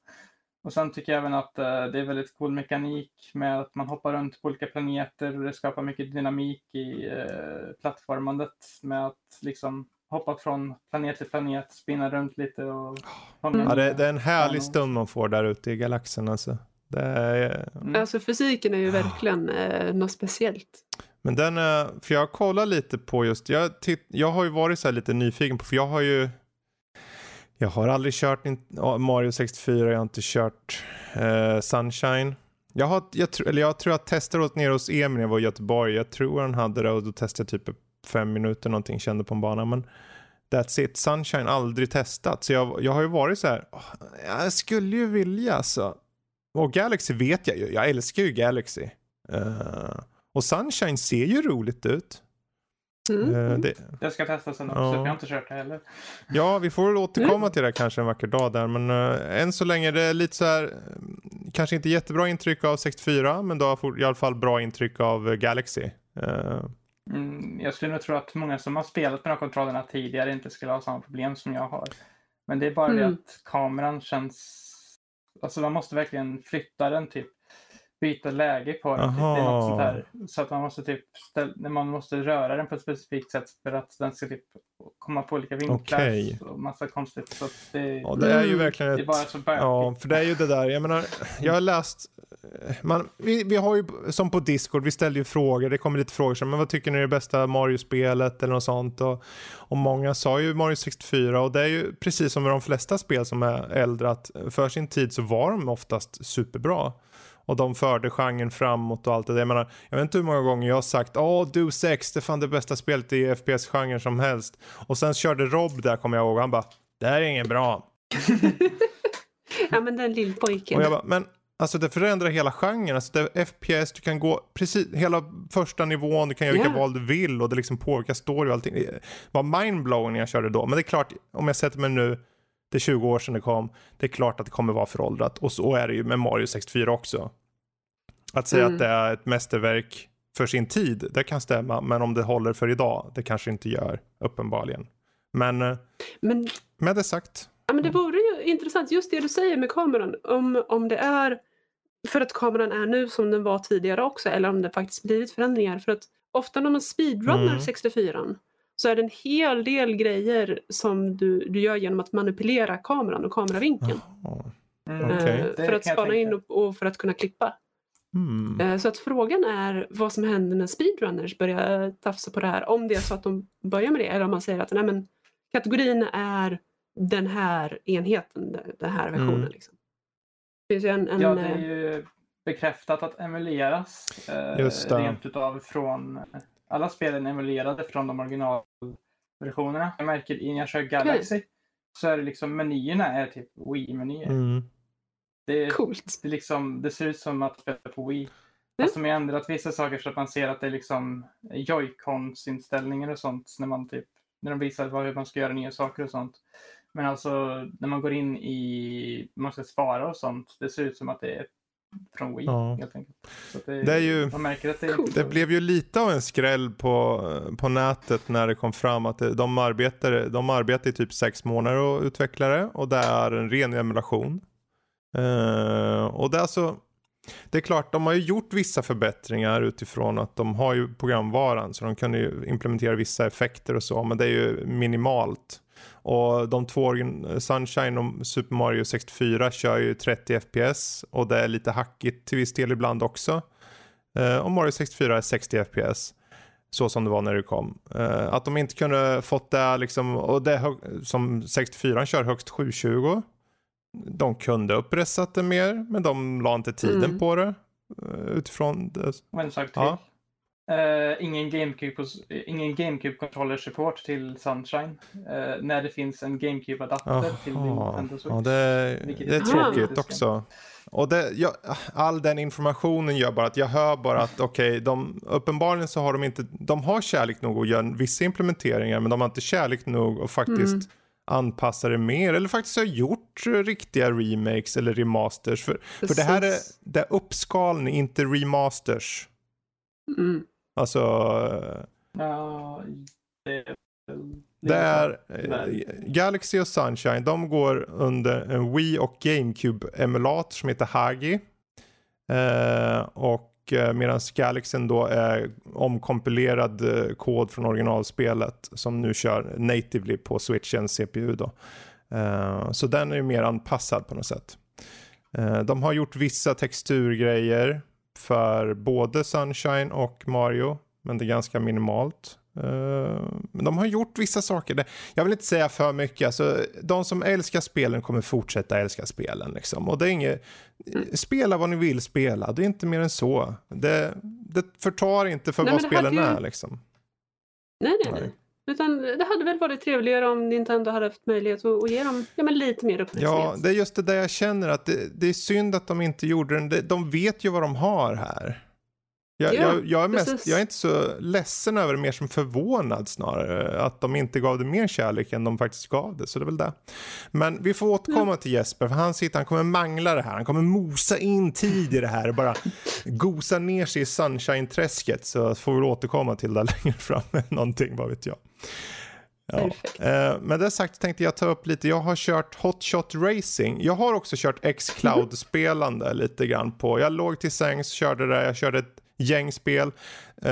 Och sen tycker jag även att uh, det är väldigt cool mekanik med att man hoppar runt på olika planeter och det skapar mycket dynamik i uh, plattformandet med att liksom hoppa från planet till planet, spinna runt lite och...
Ja, det, det är en härlig stund man får där ute i galaxen alltså. Det är...
mm. Alltså fysiken är ju verkligen eh, något speciellt.
Men den, är, för jag kollar lite på just, jag, titt, jag har ju varit så lite nyfiken på, för jag har ju jag har aldrig kört Mario 64, jag har inte kört eh, Sunshine. Jag, har, jag, eller jag tror jag testade åt nere hos Emil när jag var i Göteborg. Jag tror han hade det och då testade jag typ fem minuter någonting, kände på en bana. Men that's it. Sunshine aldrig testat. Så jag, jag har ju varit så här, jag skulle ju vilja så. Och Galaxy vet jag ju, jag älskar ju Galaxy. Uh, och Sunshine ser ju roligt ut.
Mm. Uh, det... Jag ska testa sen också, ja. jag har inte kört det heller.
Ja, vi får väl återkomma mm. till det kanske en vacker dag där. Men uh, än så länge det är lite så här, kanske inte jättebra intryck av 64, men då har i alla fall bra intryck av Galaxy.
Mm, jag skulle nog tro att många som har spelat med de kontrollerna tidigare inte skulle ha samma problem som jag har. Men det är bara mm. det att kameran känns Alltså man måste verkligen flytta den typ byta läge på den. Typ. Så att man måste typ ställa, man måste röra den på ett specifikt sätt för att den ska typ komma på olika vinklar okay. och massa konstigt. Så det,
ja, det är ju verkligen ett, det är bara så Ja, för det är ju det där. Jag menar, jag har läst man, vi, vi har ju som på Discord, vi ställde ju frågor, det kommer lite frågor som men vad tycker ni är det bästa Mario-spelet eller något sånt och, och många sa ju Mario 64 och det är ju precis som med de flesta spel som är äldre att för sin tid så var de oftast superbra och de förde genren framåt och allt det där. Jag, menar, jag vet inte hur många gånger jag har sagt åh du 6 det är fan det bästa spelet i FPS-genren som helst. Och sen körde Rob där kommer jag ihåg och han bara det här är inget bra.
ja men den lillpojken.
Och jag bara, men Alltså det förändrar hela genren. Alltså det FPS, du kan gå precis hela första nivån, du kan göra yeah. vilka val du vill och det liksom påverkar story och allting. Det var mindblowing när jag körde då. Men det är klart, om jag sätter mig nu, det är 20 år sedan det kom, det är klart att det kommer vara föråldrat. Och så är det ju med Mario 64 också. Att säga mm. att det är ett mästerverk för sin tid, det kan stämma. Men om det håller för idag, det kanske inte gör, uppenbarligen. Men, eh, men med det sagt.
Ja, men det vore intressant, just det du säger med kameran. Om, om det är för att kameran är nu som den var tidigare också eller om det faktiskt blivit förändringar. För att ofta när man speedrunnar mm. 64 så är det en hel del grejer som du, du gör genom att manipulera kameran och kameravinkeln. Oh. Mm. Okay. för att spana in och, och, för att kunna klippa. Mm. Eh, så att frågan är vad som händer när speedrunners börjar tafsa på det här. Om det är så att de börjar med det eller om man säger att nej, men, kategorin är den här enheten, den här versionen. Mm. Liksom.
Det finns ju en, en, ja, det är ju bekräftat att emuleras. Eh, rent utav från alla spelen emulerade från de originalversionerna. Jag märker när jag kör Galaxy okay. så är det liksom menyerna är typ Wii-menyer. Mm.
Det, Coolt.
Det, liksom, det ser ut som att spela på Wii. Mm. Fast de har ändrat vissa saker så att man ser att det är liksom Joy-Cons inställningar och sånt när man typ när de visar hur man ska göra nya saker och sånt. Men alltså när man går in i, man ska spara och sånt, det ser ut som att det är från Wii ja. helt enkelt.
Det, det, är ju,
man märker att det,
cool. det blev ju lite av en skräll på, på nätet när det kom fram att de arbetar, de arbetar i typ sex månader och utvecklar det och det är en ren emulation. Uh, och det är alltså det är klart, de har ju gjort vissa förbättringar utifrån att de har ju programvaran så de kan ju implementera vissa effekter och så men det är ju minimalt. Och de två, Sunshine och Super Mario 64 kör ju 30 FPS och det är lite hackigt till viss del ibland också. Uh, och Mario 64 är 60 FPS. Så som det var när det kom. Uh, att de inte kunde fått det liksom, och det som 64 kör högst 720 de kunde uppressat det mer, men de la inte tiden mm. på det. Uh, utifrån det.
En sak till. Ja. Uh, ingen GameCube, ingen GameCube controller support till Sunshine. Uh, när det finns en GameCube-adapter till Nintendo Switch.
Ja, det, det är tråkigt också. Och det, jag, all den informationen gör bara att jag hör bara att okej, okay, de, uppenbarligen så har de inte, de har kärlek nog att göra vissa implementeringar men de har inte kärlek nog att faktiskt mm anpassa det mer eller faktiskt har gjort riktiga remakes eller remasters. För, för det här är, det är uppskalning, inte remasters.
Mm.
Alltså...
Ja, det,
det är eh, Galaxy och Sunshine, de går under en Wii och GameCube-emulator som heter Hagi. Eh, och Eh, medan Galaxen då är omkompilerad eh, kod från originalspelet som nu kör natively på switchen CPU då. Uh, så den är ju mer anpassad på något sätt. De har gjort vissa texturgrejer för både Sunshine och Mario, men det är ganska minimalt. Men de har gjort vissa saker. Jag vill inte säga för mycket. Alltså, de som älskar spelen kommer fortsätta älska spelen. Liksom. Och det är inget, spela vad ni vill spela. Det är inte mer än så. Det, det förtar inte för nej, vad spelen ju... är. Liksom.
Nej, nej, nej. Utan det hade väl varit trevligare om Nintendo hade haft möjlighet att, att ge dem ja, men lite mer uppmärksamhet.
Ja, det är just det där jag känner att det, det är synd att de inte gjorde den. De vet ju vad de har här. Jag, ja, jag, jag, är mest, jag är inte så ledsen över det, mer som förvånad snarare. Att de inte gav det mer kärlek än de faktiskt gav det. Så det är väl det. Men vi får återkomma mm. till Jesper, för han sitter, han kommer mangla det här. Han kommer mosa in tid i det här och bara gosa ner sig i sunshine-träsket. Så får vi återkomma till det längre fram någonting, vad vet jag. Ja. Eh, med det sagt tänkte jag ta upp lite, jag har kört Hotshot Racing. Jag har också kört X-Cloud-spelande lite grann på, jag låg till sängs, körde det, jag körde ett gängspel. Uh,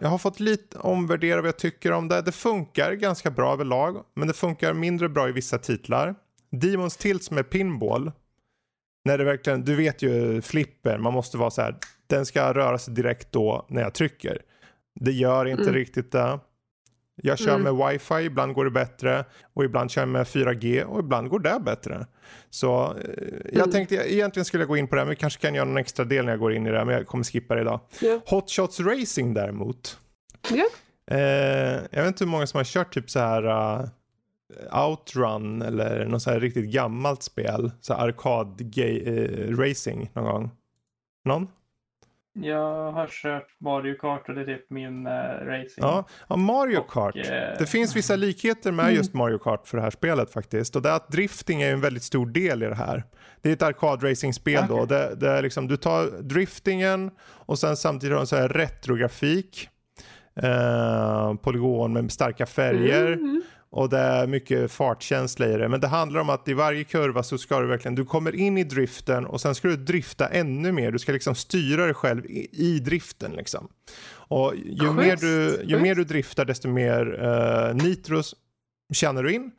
jag har fått lite omvärdera vad jag tycker om det. Det funkar ganska bra överlag, men det funkar mindre bra i vissa titlar. Demons Tilt som är pinball. När det verkligen, du vet ju flipper, man måste vara så här, den ska röra sig direkt då när jag trycker. Det gör inte mm. riktigt det. Jag kör mm. med wifi, ibland går det bättre och ibland kör jag med 4G och ibland går det bättre. Så eh, jag mm. tänkte egentligen skulle jag gå in på det här men vi kanske kan göra någon extra del när jag går in i det här men jag kommer skippa det idag. Yeah. Hot Shots Racing däremot.
Yeah.
Eh, jag vet inte hur många som har kört typ så här uh, Outrun eller något så här riktigt gammalt spel. Så arkad uh, racing någon gång. Någon?
Jag har kört Mario Kart och det är typ min uh, racing.
Ja, ja Mario och, Kart. Uh, det finns vissa likheter med mm. just Mario Kart för det här spelet faktiskt. Och det är att drifting är en väldigt stor del i det här. Det är ett arkadracingspel okay. då. Det, det är liksom, du tar driftingen och sen samtidigt har du en så här retrografik. Uh, polygon med starka färger. Mm, mm. Och det är mycket fartkänsla i det. Men det handlar om att i varje kurva så ska du verkligen, du kommer in i driften och sen ska du drifta ännu mer. Du ska liksom styra dig själv i, i driften liksom. Och ju, mer du, ju mer du driftar desto mer uh, nitros tjänar du in.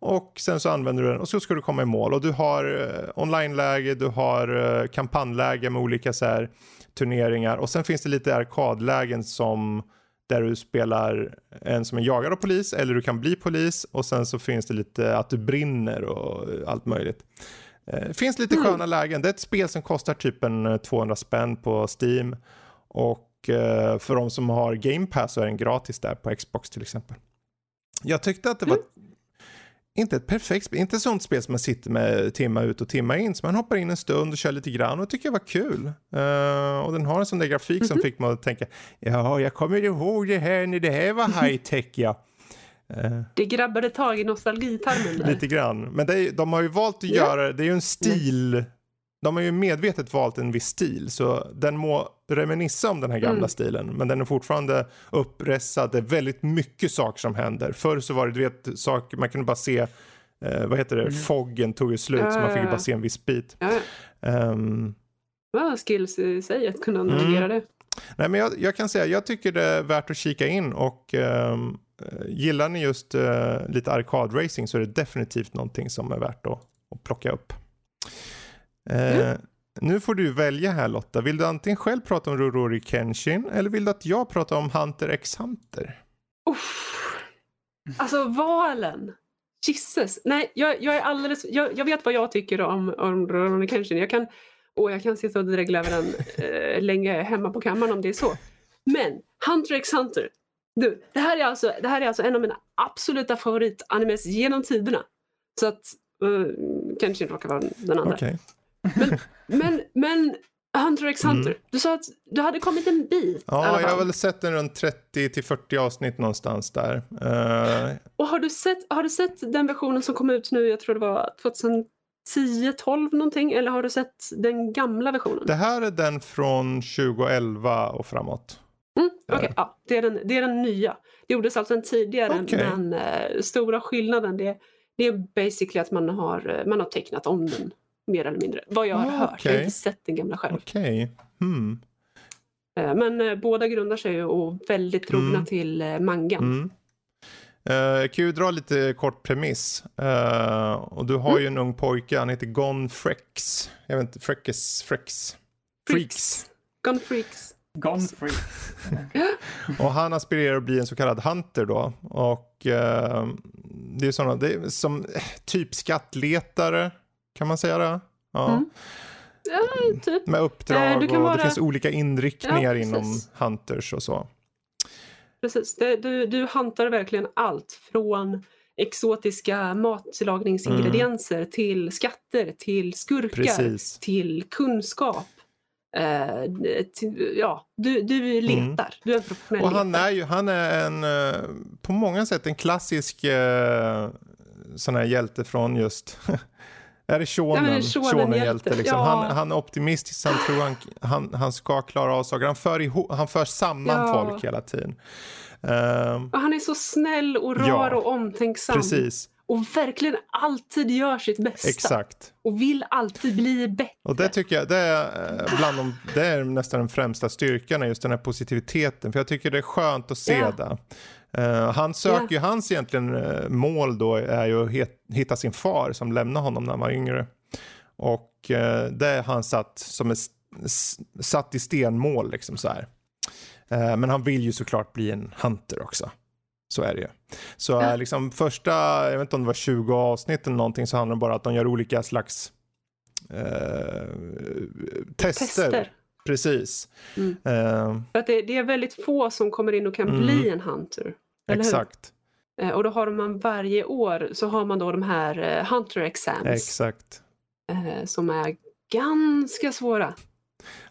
Och sen så använder du den och så ska du komma i mål. Och du har uh, online-läge, du har uh, kampanjläge med olika så här, turneringar. Och sen finns det lite arkadlägen som där du spelar en som är jagad av polis eller du kan bli polis och sen så finns det lite att du brinner och allt möjligt. Eh, finns lite mm. sköna lägen. Det är ett spel som kostar typ en 200 spänn på Steam. Och eh, för de som har Game Pass så är den gratis där på Xbox till exempel. Jag tyckte att det var mm. Inte ett perfekt spel, inte ett sånt spel som man sitter med timma ut och timma in. Så man hoppar in en stund och kör lite grann och tycker jag var kul. Uh, och den har en sån där grafik mm -hmm. som mhm. fick mig att tänka, ja jag kommer ihåg det här när det här var high tech ja.
Uh, det grabbade tag i nostalgitarmen där.
Lite grann. Men är, de har ju valt att yeah. göra, det är ju en stil de har ju medvetet valt en viss stil så den må reminissa om den här gamla mm. stilen men den är fortfarande uppressad. Det är väldigt mycket saker som händer. Förr så var det, du vet, saker, man kunde bara se, eh, vad heter det, mm. foggen tog ju slut ja, så man fick ju bara se en viss bit. Ja. Um,
ja, skills i sig att kunna mm. navigera mm. det.
Nej men jag, jag, kan säga, jag tycker det är värt att kika in och um, gillar ni just uh, lite arkadracing så är det definitivt någonting som är värt att, att plocka upp. Mm. Nu får du välja här Lotta. Vill du antingen själv prata om Rorori Kenshin eller vill du att jag pratar om Hunter x Hunter?
Uff. Alltså valen. Gisses. Nej, jag, jag är alldeles... Jag, jag, vet vad jag tycker om, om Rorori Kenshin. Jag kan, och jag kan sitta och dregla över den eh, länge hemma på kammaren om det är så. Men Hunter x Hunter. Du, det här är alltså, det här är alltså en av mina absoluta favoritanimes genom tiderna. Så att uh, Kenshin råkar vara den andra. Okay. Men, men, men Hunter x Hunter, mm. du sa att du hade kommit en bit.
Ja, jag har väl sett den runt 30 till 40 avsnitt någonstans där. Uh...
Och har du, sett, har du sett den versionen som kom ut nu, jag tror det var 2010, 12 någonting, eller har du sett den gamla versionen?
Det här är den från 2011 och framåt.
Mm, Okej, okay, ja, det, är den, det är den nya. Det gjordes alltså en tidigare, okay. men uh, stora skillnaden det, det är basically att man har, eh, man har tecknat om den mer eller mindre. Vad jag har ah, hört. Jag har inte sett den gamla själv.
Okay. Hmm.
Eh, men eh, båda grundar sig ju och väldigt trogna mm. till eh, mangan. Mm.
Uh, kan ju dra lite kort premiss. Uh, och du har mm. ju en ung pojke, han heter Gon Frex. Jag vet inte, Freckes, Frex.
Freaks. Gon Freaks.
Gon Freaks.
och han aspirerar att bli en så kallad hunter då. Och uh, det är sådana, det är som typ skattletare kan man säga det? Ja. Mm.
Ja, typ.
Med uppdrag och vara... det finns olika inriktningar ja, inom Hunters och så.
Precis, det, du, du hantar verkligen allt från exotiska matlagningsingredienser mm. till skatter, till skurkar, Precis. till kunskap. Uh, till, ja, du, du letar. Mm. Du är en professionell
Och han är ju han är en, uh, på många sätt en klassisk uh, sån här hjälte från just Är det shonen, shonen hjälte? Liksom. Ja. Han, han, är optimistisk, han tror han, han, han ska klara av saker. Han för, ihop, han för samman ja. folk hela tiden.
Och han är så snäll och rar ja, och omtänksam.
Precis.
Och verkligen alltid gör sitt bästa.
Exakt.
Och vill alltid bli bättre.
Och det tycker jag, det är, eh, bland de, det är nästan den främsta styrkan, just den här positiviteten. För jag tycker det är skönt att se yeah. det. Uh, han söker yeah. ju, hans egentligen uh, mål då är ju att hitta sin far som lämnade honom när han var yngre. Och uh, det är han satt som är satt i stenmål liksom så här. men han vill ju såklart bli en hunter också. Så är det ju. Så ja. liksom första, jag vet inte om det var 20 avsnitt eller någonting så handlar det bara om att de gör olika slags tester. tester. Precis. Mm.
Uh, För att det, det, är väldigt få som kommer in och kan mm. bli en hunter.
Exakt.
Uh, och då har man varje år så har man då de här uh, hunter exams.
Exakt.
som är ganska svåra.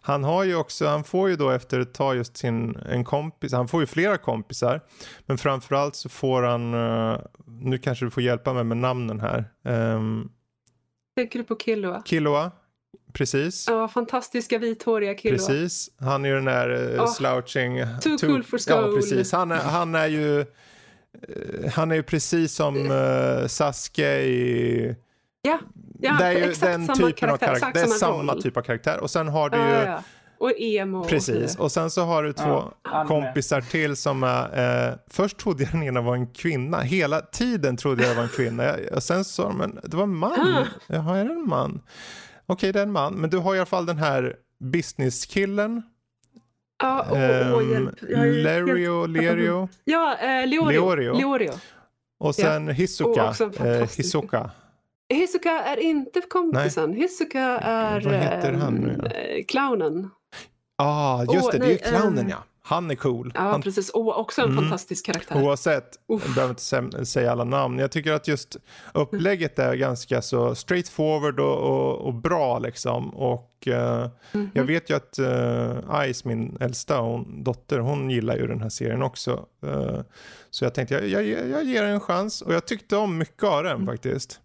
Han har ju också, han får ju då efter ett tag just sin, en kompis, han får ju flera kompisar. Men framförallt så får han, nu kanske du får hjälpa mig med namnen här. Um,
Tänker du på Killoa?
Killoa, Precis.
Ja, fantastiska vithåriga killar.
Precis. Han är ju den där uh, oh, slouching.
Too, too, cool for school.
Ja, precis. Han är, han är ju uh, han är ju precis som uh, Sasuke i...
Ja, ja
det är
ju den typen karaktär,
av karaktär. Det är samma roll. typ av karaktär. Och sen har du ju... Ja, ja.
Och emo.
Precis. Och sen så har du två kompisar till som är... Eh, först trodde jag den ena var en kvinna. Hela tiden trodde jag det var en kvinna. och sen sa de, men det var en man. Jaha, är det en man? Okej, okay, det är en man. Men du har i alla fall den här businesskillen.
Ja, åh, um, åh, hjälp.
Lerio, Lerio.
Ja, eh, Leorio. Leorio. Leorio.
Och sen ja. Hisoka. Oh, eh, Hisoka.
Hisoka är inte kompisen. Nej. Hisoka är Vad heter han nu? Äh, clownen.
Ja, ah, just oh, det. Det är ju clownen, um, ja. Han är cool.
Ja,
han...
precis. Och också en mm. fantastisk karaktär.
Oavsett, Uff. jag behöver inte säga alla namn. Jag tycker att just upplägget är ganska så straightforward och, och, och bra liksom. Och uh, mm -hmm. jag vet ju att uh, Ice, min äldsta hon, dotter, hon gillar ju den här serien också. Uh, så jag tänkte jag, jag, jag ger den en chans och jag tyckte om mycket av den mm. faktiskt.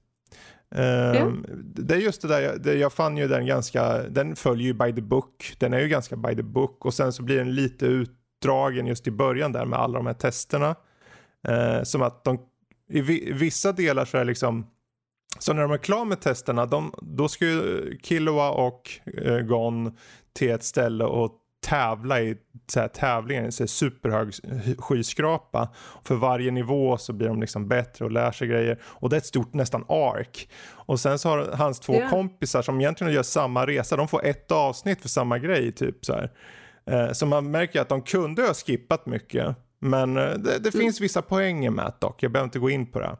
Um, Det är just det där, jag, det, jag fann ju den ganska, den följer ju by the book. Den är ju ganska by the book och sen så blir den lite utdragen just i början där med alla de här testerna. Uh, som att de, i vissa delar så är det liksom, så när de är klara med testerna, de, då ska ju Killua och uh, Gon till ett ställe och tävla i så här, tävlingen, så här, superhög skyskrapa. För varje nivå så blir de liksom bättre och lär sig grejer. Och det är ett stort nästan ark. Och sen så har hans två yeah. kompisar som egentligen gör samma resa, de får ett avsnitt för samma grej typ så här. Eh, så man märker att de kunde ha skippat mycket. Men eh, det, det mm. finns vissa poänger med det dock, jag behöver inte gå in på det.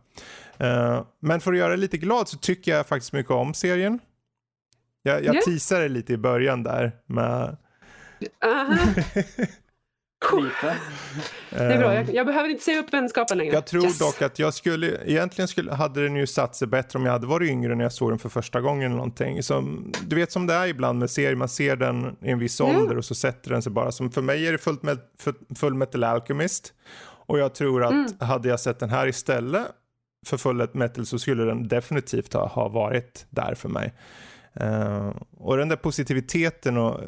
Eh, men för att göra dig lite glad så tycker jag faktiskt mycket om serien. Jag, jag yeah. teasade lite i början där med
det är bra, jag, jag, behöver inte säga upp vänskapen längre.
Jag tror yes. dock att jag skulle, egentligen skulle, hade den ju satt sig bättre om jag hade varit yngre när jag såg den för första gången eller någonting. Som, du vet som det är ibland med serier, man ser den i en viss mm. ålder och så sätter den sig bara. Som för mig är det fullt med, Full Metal Alchemist. Och jag tror att mm. hade jag sett den här istället för Full Metal så skulle den definitivt ha, ha varit där för mig. Uh, och den där positiviteten och uh,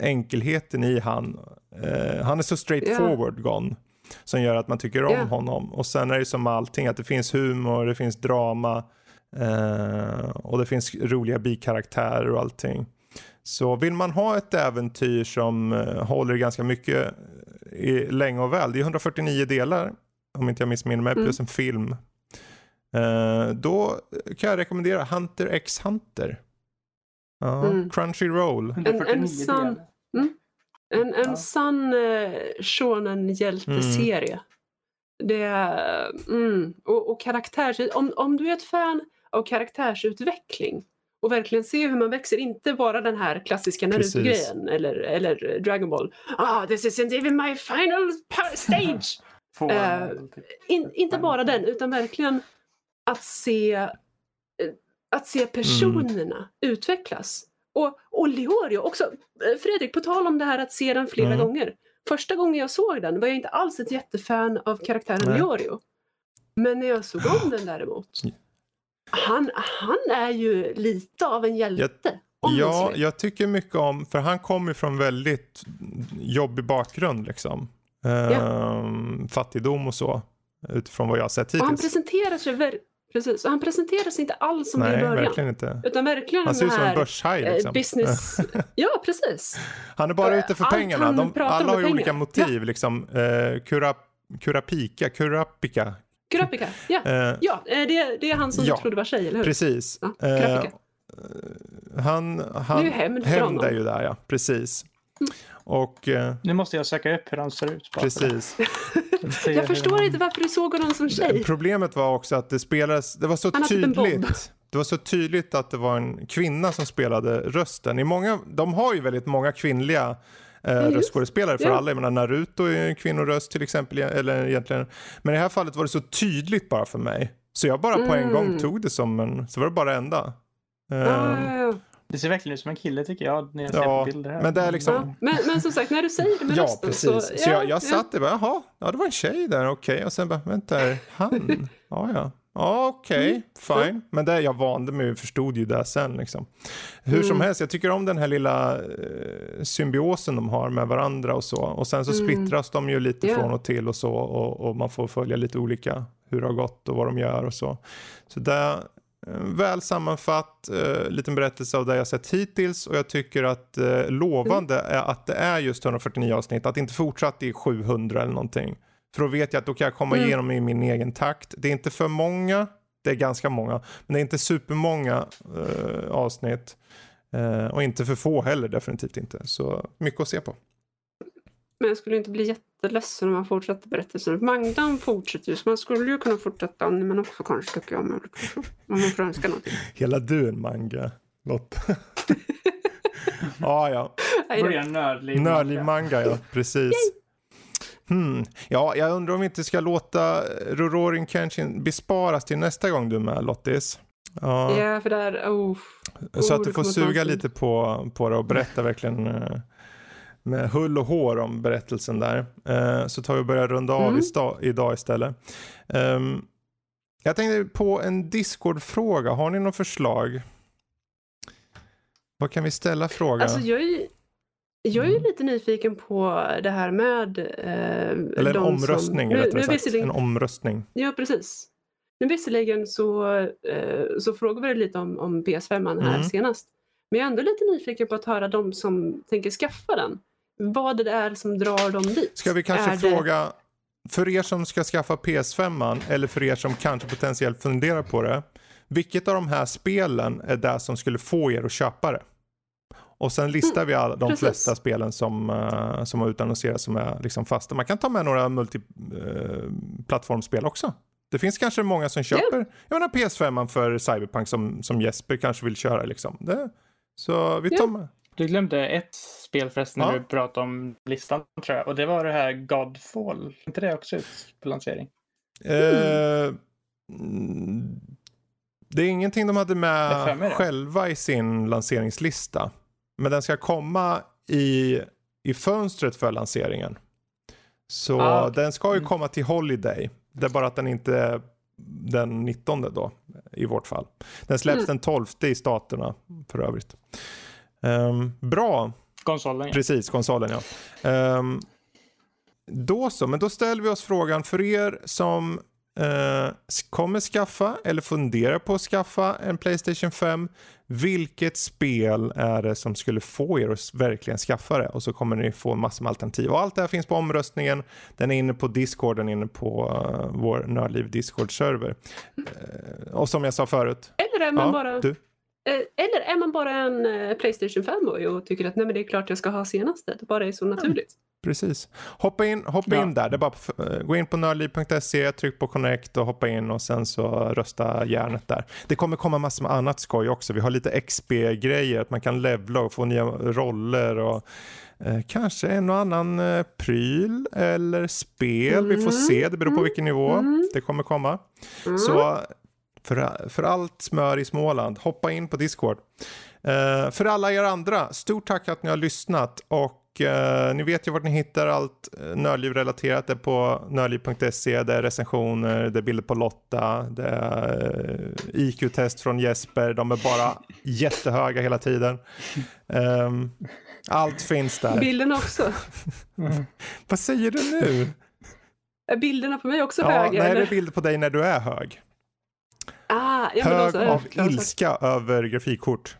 enkelheten i han. Uh, han är så straightforward yeah. Gone. Som gör att man tycker om yeah. honom. Och sen är det som allting att det finns humor, det finns drama. och det finns roliga bikaraktärer och allting. Så vill man ha ett äventyr som håller ganska mycket i, länge och väl. Det är 149 delar om inte jag missminner mig, mm. plus en film. då kan jag rekommendera Hunter x Hunter. Ja, mm. Crunchyroll.
En, en sann, mm, en, en ja. sann uh, shonen-hjälteserie. Mm. Det mm, och, och karaktärs... Om, om du är ett fan av karaktärsutveckling och verkligen se hur man växer, inte bara den här klassiska Naruto-grejen eller, eller Dragon Ball. Ah, this isn't even my final stage! uh, in, inte bara den, utan verkligen att se att se personerna mm. utvecklas. Och, och Leorio också. Eh, Fredrik, på tal om det här att se den flera mm. gånger. Första gången jag såg den var jag inte alls ett jättefan av karaktären Nej. Leorio. Men när jag såg om den däremot. Han, han är ju lite av en hjälte.
Jag, ja, jag tycker mycket om, för han kommer från väldigt jobbig bakgrund liksom. Ehm, ja. Fattigdom och så. Utifrån vad jag har sett hittills. Och
han presenterar sig Precis, och han presenterar sig inte alls som
Nej,
det i början.
verkligen inte.
Utan verkligen
han ser ut som en börshaj eh, liksom.
Business... ja, precis.
Han är bara ute för Allt pengarna. De, alla har ju olika motiv. Ja. Liksom, uh, kurap, kurapika, kurapika.
Kurapika, ja. Uh, ja det, det är han som ja, du trodde var tjej, eller hur?
Precis. Ja, uh, han, han,
det är ju hämnd för
honom. är ju där, ja. Precis. Mm. Och, uh,
nu måste jag söka upp hur han ser ut.
Precis.
jag förstår inte varför du såg honom som tjej.
Problemet var också att det spelades, det var så han typ tydligt. Det var så tydligt att det var en kvinna som spelade rösten. I många, de har ju väldigt många kvinnliga eh, röstskådespelare för ja. alla. Jag menar Naruto är en kvinnoröst till exempel. Eller egentligen. Men i det här fallet var det så tydligt bara för mig. Så jag bara på en gång mm. tog det som en, så var det bara enda. Um,
ah, det ser verkligen ut som en kille tycker jag när jag ser ja, bilder här.
Men, det är liksom...
Ja, men, men som sagt, när du säger det med ja, rösten
precis. så... Så jag, jag satt där och bara, jaha, ja det var en tjej där, okej. Okay. Och sen bara, vänta, han? Ja, ja. Ja, okej, okay, mm. fine. Men det jag vande mig förstod ju det sen liksom. Hur mm. som helst, jag tycker om den här lilla eh, symbiosen de har med varandra och så. Och sen så mm. splittras de ju lite yeah. från och till och så. Och, och, man får följa lite olika hur det har gått och vad de gör och så. Så det väl sammanfatt, eh, liten berättelse av det jag sett hittills och jag tycker att eh, lovande mm. är att det är just 149 avsnitt, att det inte fortsatt i 700 eller någonting. För då vet jag att då kan jag komma mm. igenom i min egen takt. Det är inte för många, det är ganska många, men det är inte supermånga eh, avsnitt. Eh, och inte för få heller, definitivt inte. Så mycket att se på.
Men jag skulle inte bli jätte jätteledsen om man fortsätter berättelsen. Magdan fortsätter ju, så man skulle ju kunna fortsätta men också kanske tycker jag. Om man får önska någonting.
Hela du en manga, Lotta. ja, ja.
Börjar nördliv
manga. Nördliv manga, ja. Precis. Hmm. Ja, jag undrar om vi inte ska låta Rorin Kenshin besparas till nästa gång du är med Lottis.
Ja, ja för där, oh.
Så att du får suga lite på, på det och berätta verkligen uh, med hull och hår om berättelsen där. Uh, så tar vi och börjar runda av mm. idag istället. Um, jag tänkte på en Discord-fråga. Har ni något förslag? Vad kan vi ställa fråga?
Alltså jag är, jag är mm. lite nyfiken på det här med...
Eh, Eller en omröstning som, rättare nu, sagt. En omröstning.
Ja, precis. Nu visserligen så, eh, så frågade vi lite om, om PS5 här mm. senast. Men jag är ändå lite nyfiken på att höra de som tänker skaffa den. Vad det är som drar dem dit.
Ska vi kanske är fråga, det... för er som ska skaffa PS5 eller för er som kanske potentiellt funderar på det. Vilket av de här spelen är det som skulle få er att köpa det? Och sen listar vi alla, de Precis. flesta spelen som, uh, som har utannonserats som är liksom fasta. Man kan ta med några multiplattformsspel eh, uh, också. Det finns kanske många som köper, yeah. jag menar PS5 för Cyberpunk som, som Jesper kanske vill köra liksom. Det, så vi tar yeah. med.
Du glömde ett spel förresten när ja. du pratade om listan tror jag. Och det var det här Godfall. Är inte det också ut på lansering?
Mm. det är ingenting de hade med själva i sin lanseringslista. Men den ska komma i, i fönstret för lanseringen. Så ah, okay. den ska ju mm. komma till Holiday. Det är bara att den inte den 19 då i vårt fall. Den släpps mm. den 12 i staterna för övrigt. Um, bra.
Konsolen ja.
Precis, konsolen ja. Um, då så, men då ställer vi oss frågan för er som uh, kommer skaffa eller funderar på att skaffa en Playstation 5. Vilket spel är det som skulle få er att verkligen skaffa det? Och så kommer ni få massor med alternativ. Och allt det här finns på omröstningen. Den är inne på Discord, den är inne på uh, vår Nördliv Discord-server. Uh, och som jag sa förut.
Eller är man ja, bara... Du? Eh, eller är man bara en Playstation 5 och tycker att nej, men det är klart jag ska ha senaste. Det bara är så naturligt.
Precis. Hoppa in, hoppa ja. in där. Det är bara att gå in på nördliv.se, tryck på connect och hoppa in och sen så rösta järnet där. Det kommer komma massor med annat skoj också. Vi har lite XP-grejer, att man kan levla och få nya roller och eh, kanske en och annan eh, pryl eller spel. Mm. Vi får mm. se, det beror på mm. vilken nivå mm. det kommer komma. Mm. Så för, för allt smör i Småland, hoppa in på Discord. Uh, för alla er andra, stort tack att ni har lyssnat och uh, ni vet ju vart ni hittar allt uh, nördliv-relaterat. Det är på nördliv.se, det är recensioner, det är bilder på Lotta, det är uh, IQ-test från Jesper. De är bara jättehöga hela tiden. Um, allt finns där.
Bilden också.
Vad säger du nu?
Är bilderna på mig också ja, höga?
Nej, det är bilder på dig när du är hög.
Ah, ja,
hög av ilska över grafikkort.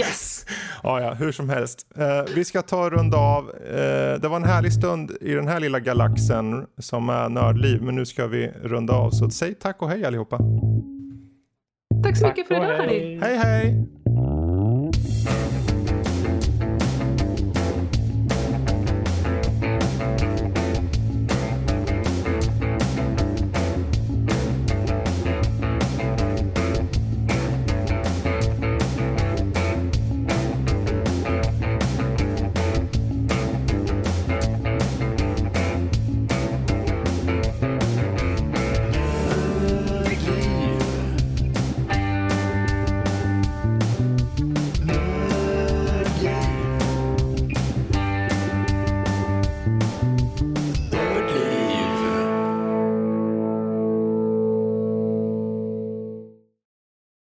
Yes!
ja, ja, hur som helst. Eh, vi ska ta runda av. Eh, det var en härlig stund i den här lilla galaxen som är nördliv, men nu ska vi runda av. Så säg tack och hej allihopa.
Tack så mycket för idag, hörni.
Hej, hej!